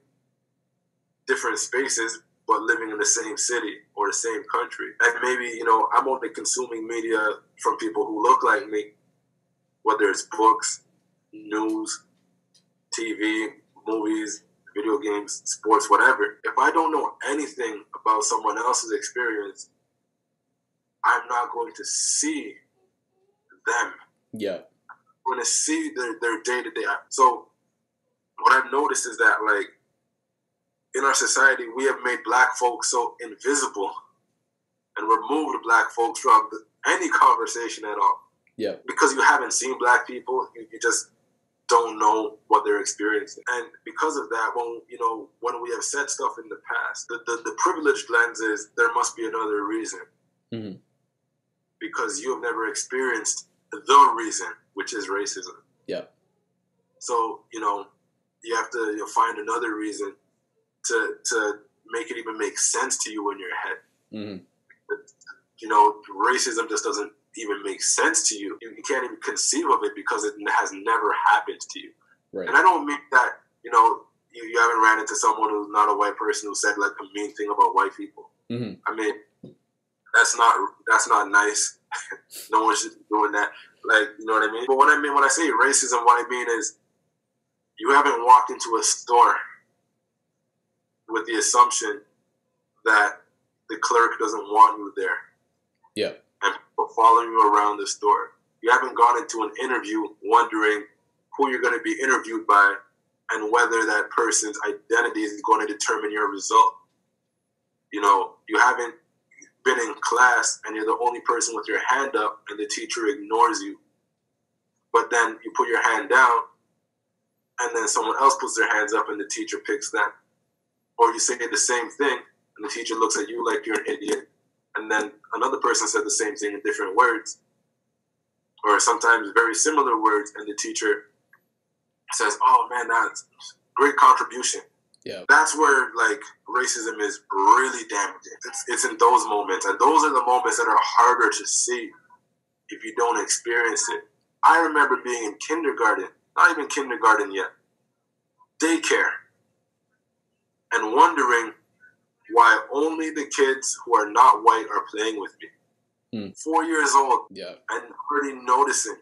different spaces but living in the same city or the same country. And maybe, you know, I'm only consuming media from people who look like me, whether it's books, news, TV, movies, video games, sports, whatever. If I don't know anything about someone else's experience, I'm not going to see them. Yeah. I'm going to see their, their day-to-day. So what I've noticed is that, like, in our society, we have made black folks so invisible and removed black folks from any conversation at all. Yeah. Because you haven't seen black people, you, you just don't know what they're experiencing. And because of that, when you know, when we have said stuff in the past, the, the, the privileged lens is there must be another reason. Mhm. Because you have never experienced the reason, which is racism. Yeah. So, you know, you have to you know, find another reason to to make it even make sense to you in your head. Mm-hmm. You know, racism just doesn't even make sense to you. You, can't even conceive of it because it has never happened to you. Right. And I don't mean that, you know, you, you haven't ran into someone who's not a white person who said like a mean thing about white people. Mm-hmm. I mean, that's not that's not nice. no one should be doing that. Like, you know what I mean? But what I mean when I say racism, what I mean is you haven't walked into a store with the assumption that the clerk doesn't want you there. Yeah. And people following you around the store. You haven't gone into an interview wondering who you're going to be interviewed by and whether that person's identity is going to determine your result. You know, you haven't been in class and you're the only person with your hand up and the teacher ignores you. But then you put your hand down and then someone else puts their hands up and the teacher picks them. Or you say the same thing and the teacher looks at you like you're an idiot. And then another person said the same thing in different words. Or sometimes very similar words and the teacher says, Oh man, that's great contribution. Yeah. That's where like racism is really damaging. It's, it's in those moments. And those are the moments that are harder to see if you don't experience it. I remember being in kindergarten, not even kindergarten yet, daycare, and wondering why only the kids who are not white are playing with me. Hmm. Four years old Yeah. and already noticing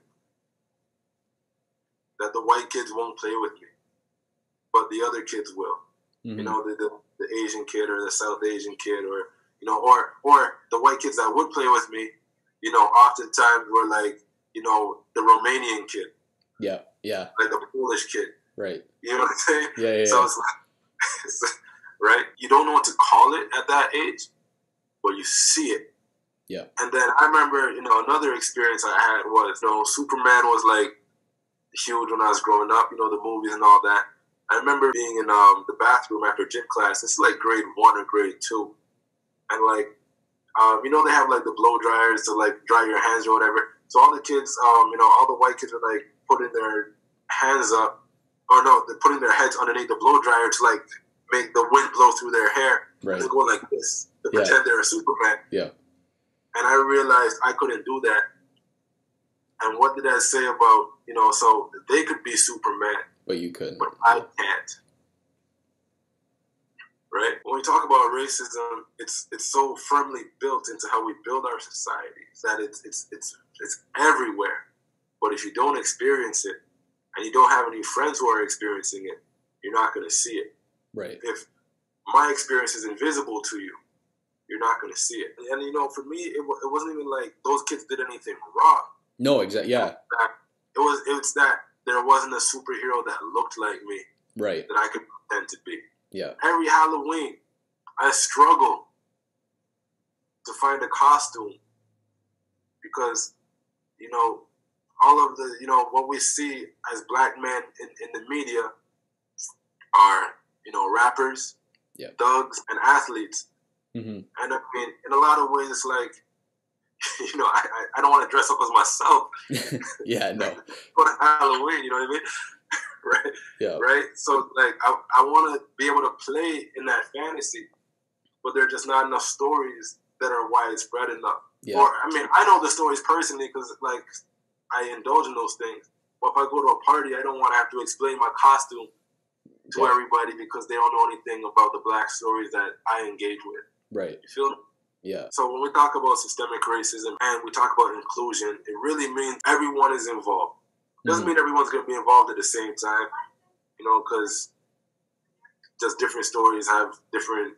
that the white kids won't play with me, but the other kids will. Mhm. You know, the, the, the Asian kid or the South Asian kid or, you know, or, or the white kids that would play with me, you know, oftentimes were like, you know, the Romanian kid, Yeah. Yeah. like the Polish kid. Right. You know what I'm saying? Yeah. Yeah. So yeah. it's like, right? You don't know what to call it at that age, but you see it. Yeah. And then I remember, you know, another experience I had was, you know, Superman was like huge when I was growing up, you know, the movies and all that. I remember being in um, the bathroom after gym class. This is like grade one or grade two. And like, um, you know, they have like the blow dryers to like dry your hands or whatever. So all the kids, um, you know, all the white kids are like putting their hands up, or no, they're putting their heads underneath the blow dryer to like make the wind blow through their hair. Right. They go like this to Yeah. pretend they're a Superman. Yeah. And I realized I couldn't do that. And what did that say about, you know, so they could be Superman, But you couldn't. but I can't. Right? When we talk about racism, it's it's so firmly built into how we build our societies that it's it's it's it's everywhere. But if you don't experience it and you don't have any friends who are experiencing it, you're not going to see it Right. if my experience is invisible to you, you're not going to see it. And you know, for me, it, wa- it wasn't even like those kids did anything wrong. No, exactly. Yeah. It was it's that there wasn't a superhero that looked like me Right. that I could pretend to be. Yeah. Every Halloween, I struggle to find a costume because you know all of the you know what we see as black men in, in the media are you know rappers, Yeah. thugs, and athletes. hmm And I mean, in a lot of ways, it's like, you know, I, I, don't want to dress up as myself yeah. No. for Halloween, you know what I mean? right? Yeah. Right? So, like, I, I want to be able to play in that fantasy, but there are just not enough stories that are widespread enough. Yeah. Or, I mean, I know the stories personally because, like, I indulge in those things. But if I go to a party, I don't want to have to explain my costume to Yeah. everybody because they don't know anything about the black stories that I engage with. Right. You feel me? Yeah. So when we talk about systemic racism and we talk about inclusion, it really means everyone is involved. Doesn't Mhm. mean everyone's going to be involved at the same time, you know, because just different stories have different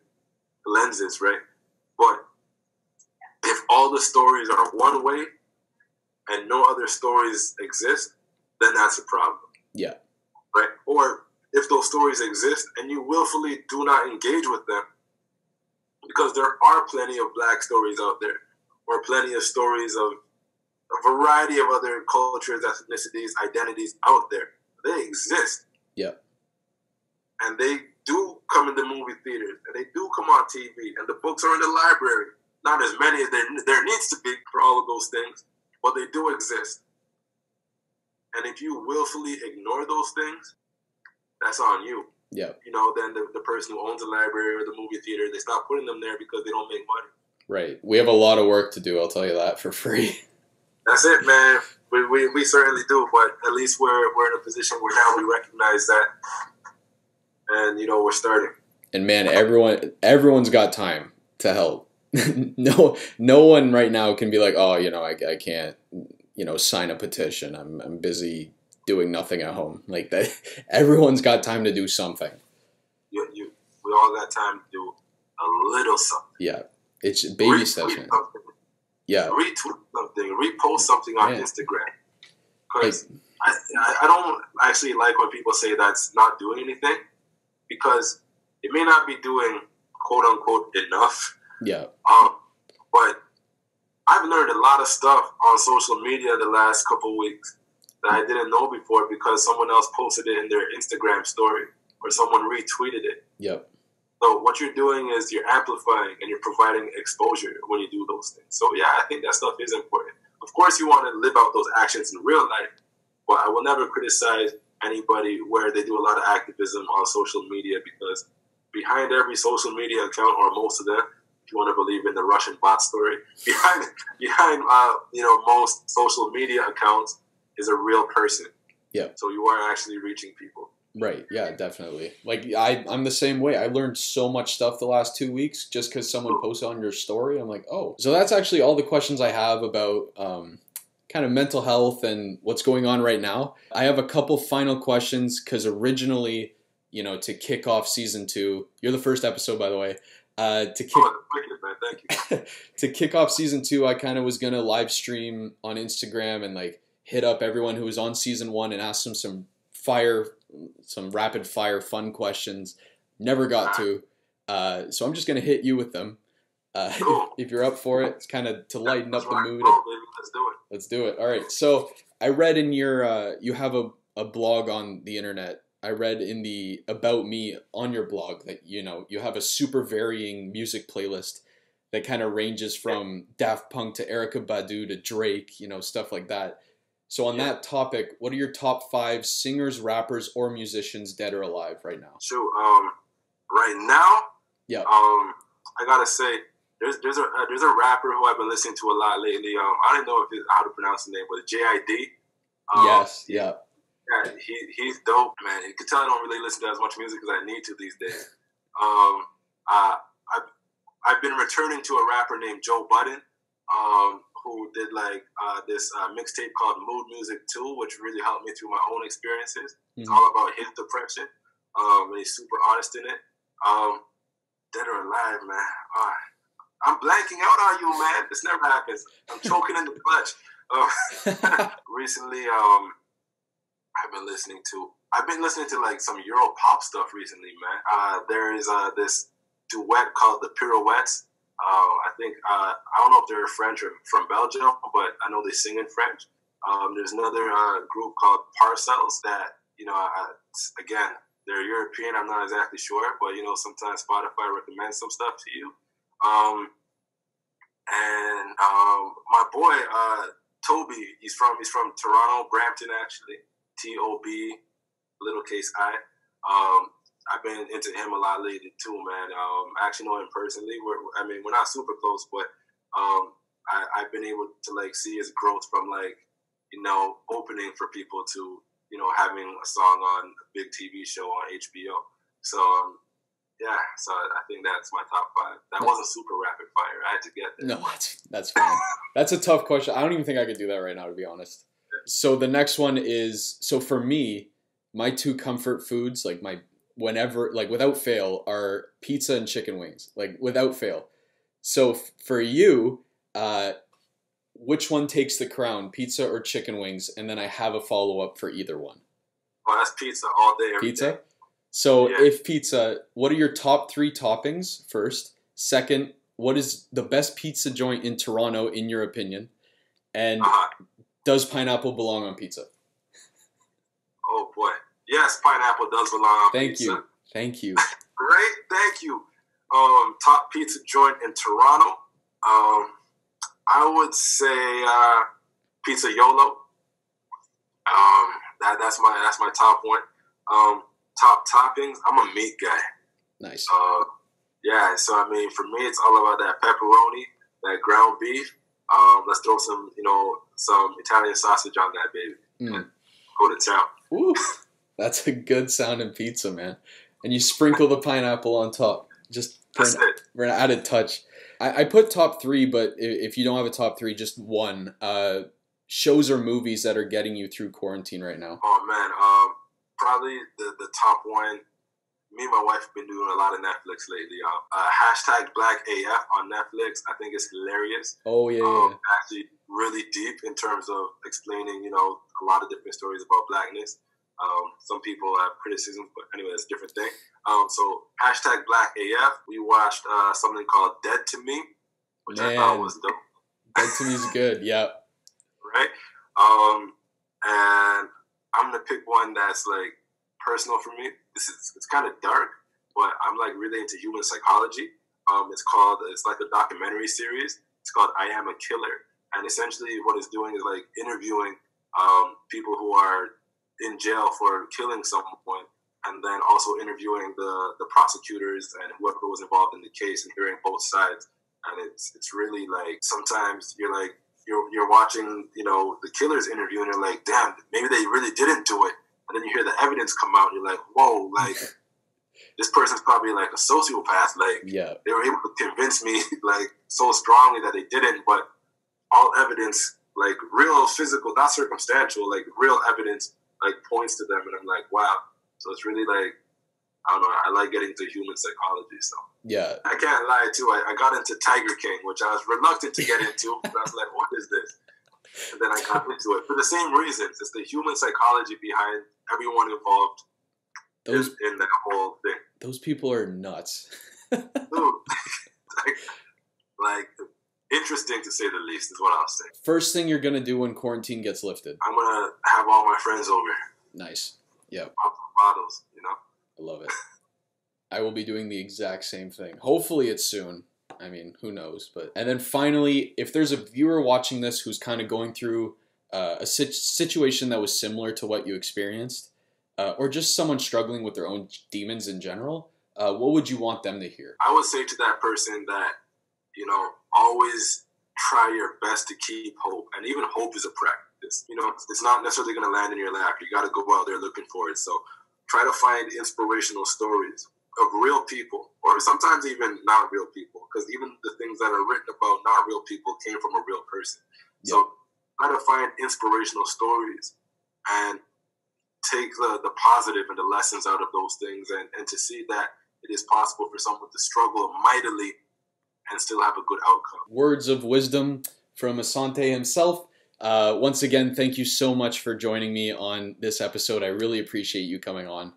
lenses, right? But if all the stories are one way and no other stories exist, then that's a problem. Yeah. Right? Or if those stories exist and you willfully do not engage with them, because there are plenty of black stories out there, or plenty of stories of a variety of other cultures, ethnicities, identities out there. They exist. Yeah. And they do come in the movie theaters, and they do come on TV, and the books are in the library. Not as many as there, there needs to be for all of those things, but they do exist. And if you willfully ignore those things, that's on you Yeah. you know, then the, the person who owns the library or the movie theater, they stop putting them there because they don't make money. Right. We have a lot of work to do. I'll tell you that for free. That's it, man. We, we, we certainly do, but at least we're, we're in a position where now we recognize that. And, you know, we're starting. And man, everyone everyone's got time to help. no no one right now can be like, "Oh, you know, I, I can't, you know, sign a petition. I'm I'm busy doing nothing at home." Like that everyone's got time to do something. You, you, we all got time to do a little something. Yeah. It's baby Retweet something, Yeah. retweet something, repost something on Yeah. Instagram. Because I, I I don't actually like when people say that's not doing anything because it may not be doing quote unquote enough. yeah. Um, but I've learned a lot of stuff on social media the last couple weeks that I didn't know before because someone else posted it in their Instagram story or someone retweeted it. Yep. So what you're doing is you're amplifying and you're providing exposure when you do those things. So yeah, I think that stuff is important. Of course, you want to live out those actions in real life, but I will never criticize anybody where they do a lot of activism on social media because behind every social media account, or most of them, if you want to believe in the Russian bot story, behind behind uh, you know most social media accounts is a real person. Yeah. So you are actually reaching people. Right. Yeah, definitely. Like I, I'm the same way. I learned so much stuff the last two weeks just because someone posted on your story. I'm like, oh, so that's actually all the questions I have about um, kind of mental health and what's going on right now. I have a couple final questions because originally, you know, to kick off season two, you're the first episode, by the way. Uh, to kick Oh, wicked, man. Thank you. to kick off season two, I kind of was gonna live stream on Instagram and like hit up everyone who was on season one and asked them some fire, some rapid fire fun questions. Never got to. Uh, so I'm just gonna hit you with them. Uh, Cool. if you're up for it, it's kind of to lighten up the mood. Let's do it. Let's do it. All right. So I read in your uh, you have a, a blog on the internet. I read in the about me on your blog that you know you have a super varying music playlist that kind of ranges from Daft Punk to Erykah Badu to Drake, you know, stuff like that. So on Yeah. that topic, what are your top five singers, rappers, or musicians dead or alive right now? Shoot, um, right now, Yeah. um, I gotta say, there's there's a uh, there's a rapper who I've been listening to a lot lately. Um, I don't know if it, how to pronounce the name, but JID. Um, yes. Yeah. Yeah, he, he's dope, man. You can tell I don't really listen to as much music as I need to these days. Um, uh, I've, I've been returning to a rapper named Joe Budden, um, who did like uh, this uh, mixtape called Mood Music 2, which really helped me through my own experiences. It's Mhm. all about his depression, um, and he's super honest in it. Um, dead or alive, man. Uh, I'm blanking out on you, man. This never happens. I'm choking in the clutch. Uh, recently um I've been listening to I've been listening to like some Euro pop stuff recently, man. Uh there is uh this duet called the Pirouettes. Uh, I think uh, I don't know if they're French or from Belgium, but I know they sing in French. Um, there's another uh, group called Parcels that you know I, again they're European. I'm not exactly sure, but you know sometimes Spotify recommends some stuff to you. Um, and um, my boy uh, TOBi, he's from he's from Toronto, Brampton actually. T O B, little case I. I've been into him a lot lately too, man. Um, I actually know him personally. We're, I mean, we're not super close, but um, I, I've been able to like see his growth from like you know opening for people to you know having a song on a big TV show on HBO. So um, yeah, so I think that's my top five. That wasn't super rapid fire. I had to get there. No, that's that's fine. That's a tough question. I don't even think I could do that right now, to be honest. So the next one is so for me, my two comfort foods, like my whenever, like without fail, are pizza and chicken wings, like without fail. So f- for you, uh, which one takes the crown, pizza or chicken wings? And then I have a follow up for either one. Oh, that's pizza all day. every Pizza. day. So Yeah. if pizza, what are your top three toppings first? Second, what is the best pizza joint in Toronto in your opinion? And Uh-huh. does pineapple belong on pizza? Oh boy. Yes, pineapple does belong on Thank pizza. you. Thank you. Great, thank you. Um, top pizza joint in Toronto. Um, I would say uh, Pizza YOLO. Um, that that's my that's my top one. Um, top toppings. I'm a meat guy. Nice. Uh, yeah, so I mean, for me, it's all about that pepperoni, that ground beef. Um, let's throw some, you know, some Italian sausage on that baby. Mm. Go to town. That's a good sounding pizza, man. And you sprinkle the pineapple on top, just for an, for an added touch. I, I put top three, but if you don't have a top three, just one. Uh, shows or movies that are getting you through quarantine right now. Oh man, um, probably the the top one. Me and my wife have been doing a lot of Netflix lately. Uh, uh, hashtag Black AF on Netflix. I think it's hilarious. Oh yeah, Um, yeah. actually, really deep in terms of explaining, you know, a lot of different stories about blackness. Um, some people have criticisms, but anyway, it's a different thing. Um, so hashtag Black AF. We watched uh, something called Dead to Me, which I thought Man. was dope. That to me is good. Yep. right? Um, and I'm gonna pick one that's like personal for me. This is it's kind of dark, but I'm like really into human psychology. Um, it's called it's like a documentary series. It's called I Am a Killer, and essentially what it's doing is like interviewing um, people who are in jail for killing someone, and then also interviewing the the prosecutors and whoever was involved in the case and hearing both sides. And it's it's really like sometimes you're like you're, you're watching, you know, the killer's interview and you're like, damn, maybe they really didn't do it. And then you hear the evidence come out and you're like, whoa, like, this person's probably like a sociopath. Like, Yeah. they were able to convince me, like, so strongly that they didn't, but all evidence, like, real physical, not circumstantial, like, real evidence, like, points to them. And I'm like, wow. So it's really like, I don't know, I like getting into human psychology. So Yeah. I can't lie too. I, I got into Tiger King, which I was reluctant to get into. but I was like, what is this? And then I got into it for the same reasons. It's the human psychology behind everyone involved Those in, in that whole thing. Those people are nuts. Dude, like, like, interesting to say the least is what I'll say. First thing you're gonna do when quarantine gets lifted. I'm gonna have all my friends over, Nice. Yep. bottles, you know. I love it. I will be doing the exact same thing. Hopefully it's soon. I mean, who knows? But and then finally, if there's a viewer watching this who's kind of going through uh, a situation that was similar to what you experienced, uh, or just someone struggling with their own demons in general, uh, what would you want them to hear? I would say to that person that, you know, always try your best to keep hope. And even hope is a practice. You know, it's not necessarily going to land in your lap. You got to go out there looking for it. So try to find inspirational stories of real people, or sometimes even not real people, because even the things that are written about not real people came from a real person. So try to find inspirational stories and take the, the positive and the lessons out of those things and, and to see that it is possible for someone to struggle mightily and still have a good outcome. Words of wisdom from Asante himself. Uh, once again, thank you so much for joining me on this episode. I really appreciate you coming on.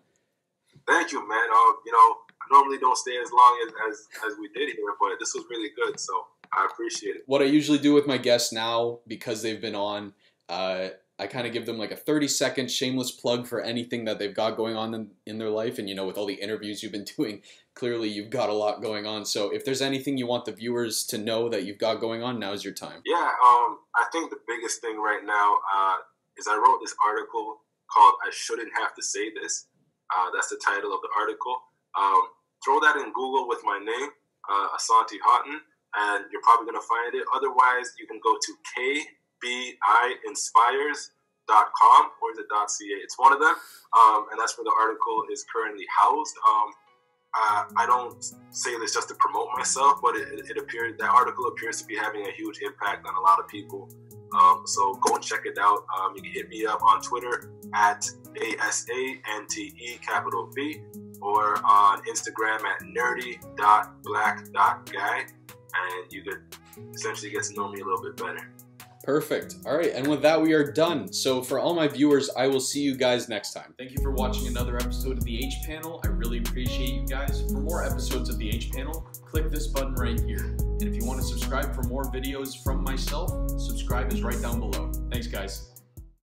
Thank you, man. Uh, you know, I normally don't stay as long as, as, as we did here, but this was really good, so I appreciate it. What I usually do with my guests now, because they've been on, uh, I kind of give them like a 30 second shameless plug for anything that they've got going on in, in their life. And you know, with all the interviews you've been doing, clearly you've got a lot going on. So if there's anything you want the viewers to know that you've got going on, now's your time. Yeah, um, I think the biggest thing right now uh, is I wrote this article called "I Shouldn't Have to Say This." Uh, that's the title of the article. Um, throw that in Google with my name, uh, Asante Haughton, and you're probably going to find it. Otherwise, you can go to kbiinspires.com or is it .ca? It's one of them, um, and that's where the article is currently housed. Um, uh, I don't say this just to promote myself, but it, it, it appears that article appears to be having a huge impact on a lot of people. Um, so go and check it out. Um, you can hit me up on Twitter at A-S-A-N-T-E capital V or on Instagram at nerdy.black.guy and you could essentially get to know me a little bit better. Perfect. All right. And with that, we are done. So, for all my viewers, I will see you guys next time. Thank you for watching another episode of the H Panel. I really appreciate you guys. For more episodes of the H Panel, click this button right here. And if you want to subscribe for more videos from myself, subscribe is right down below. Thanks, guys.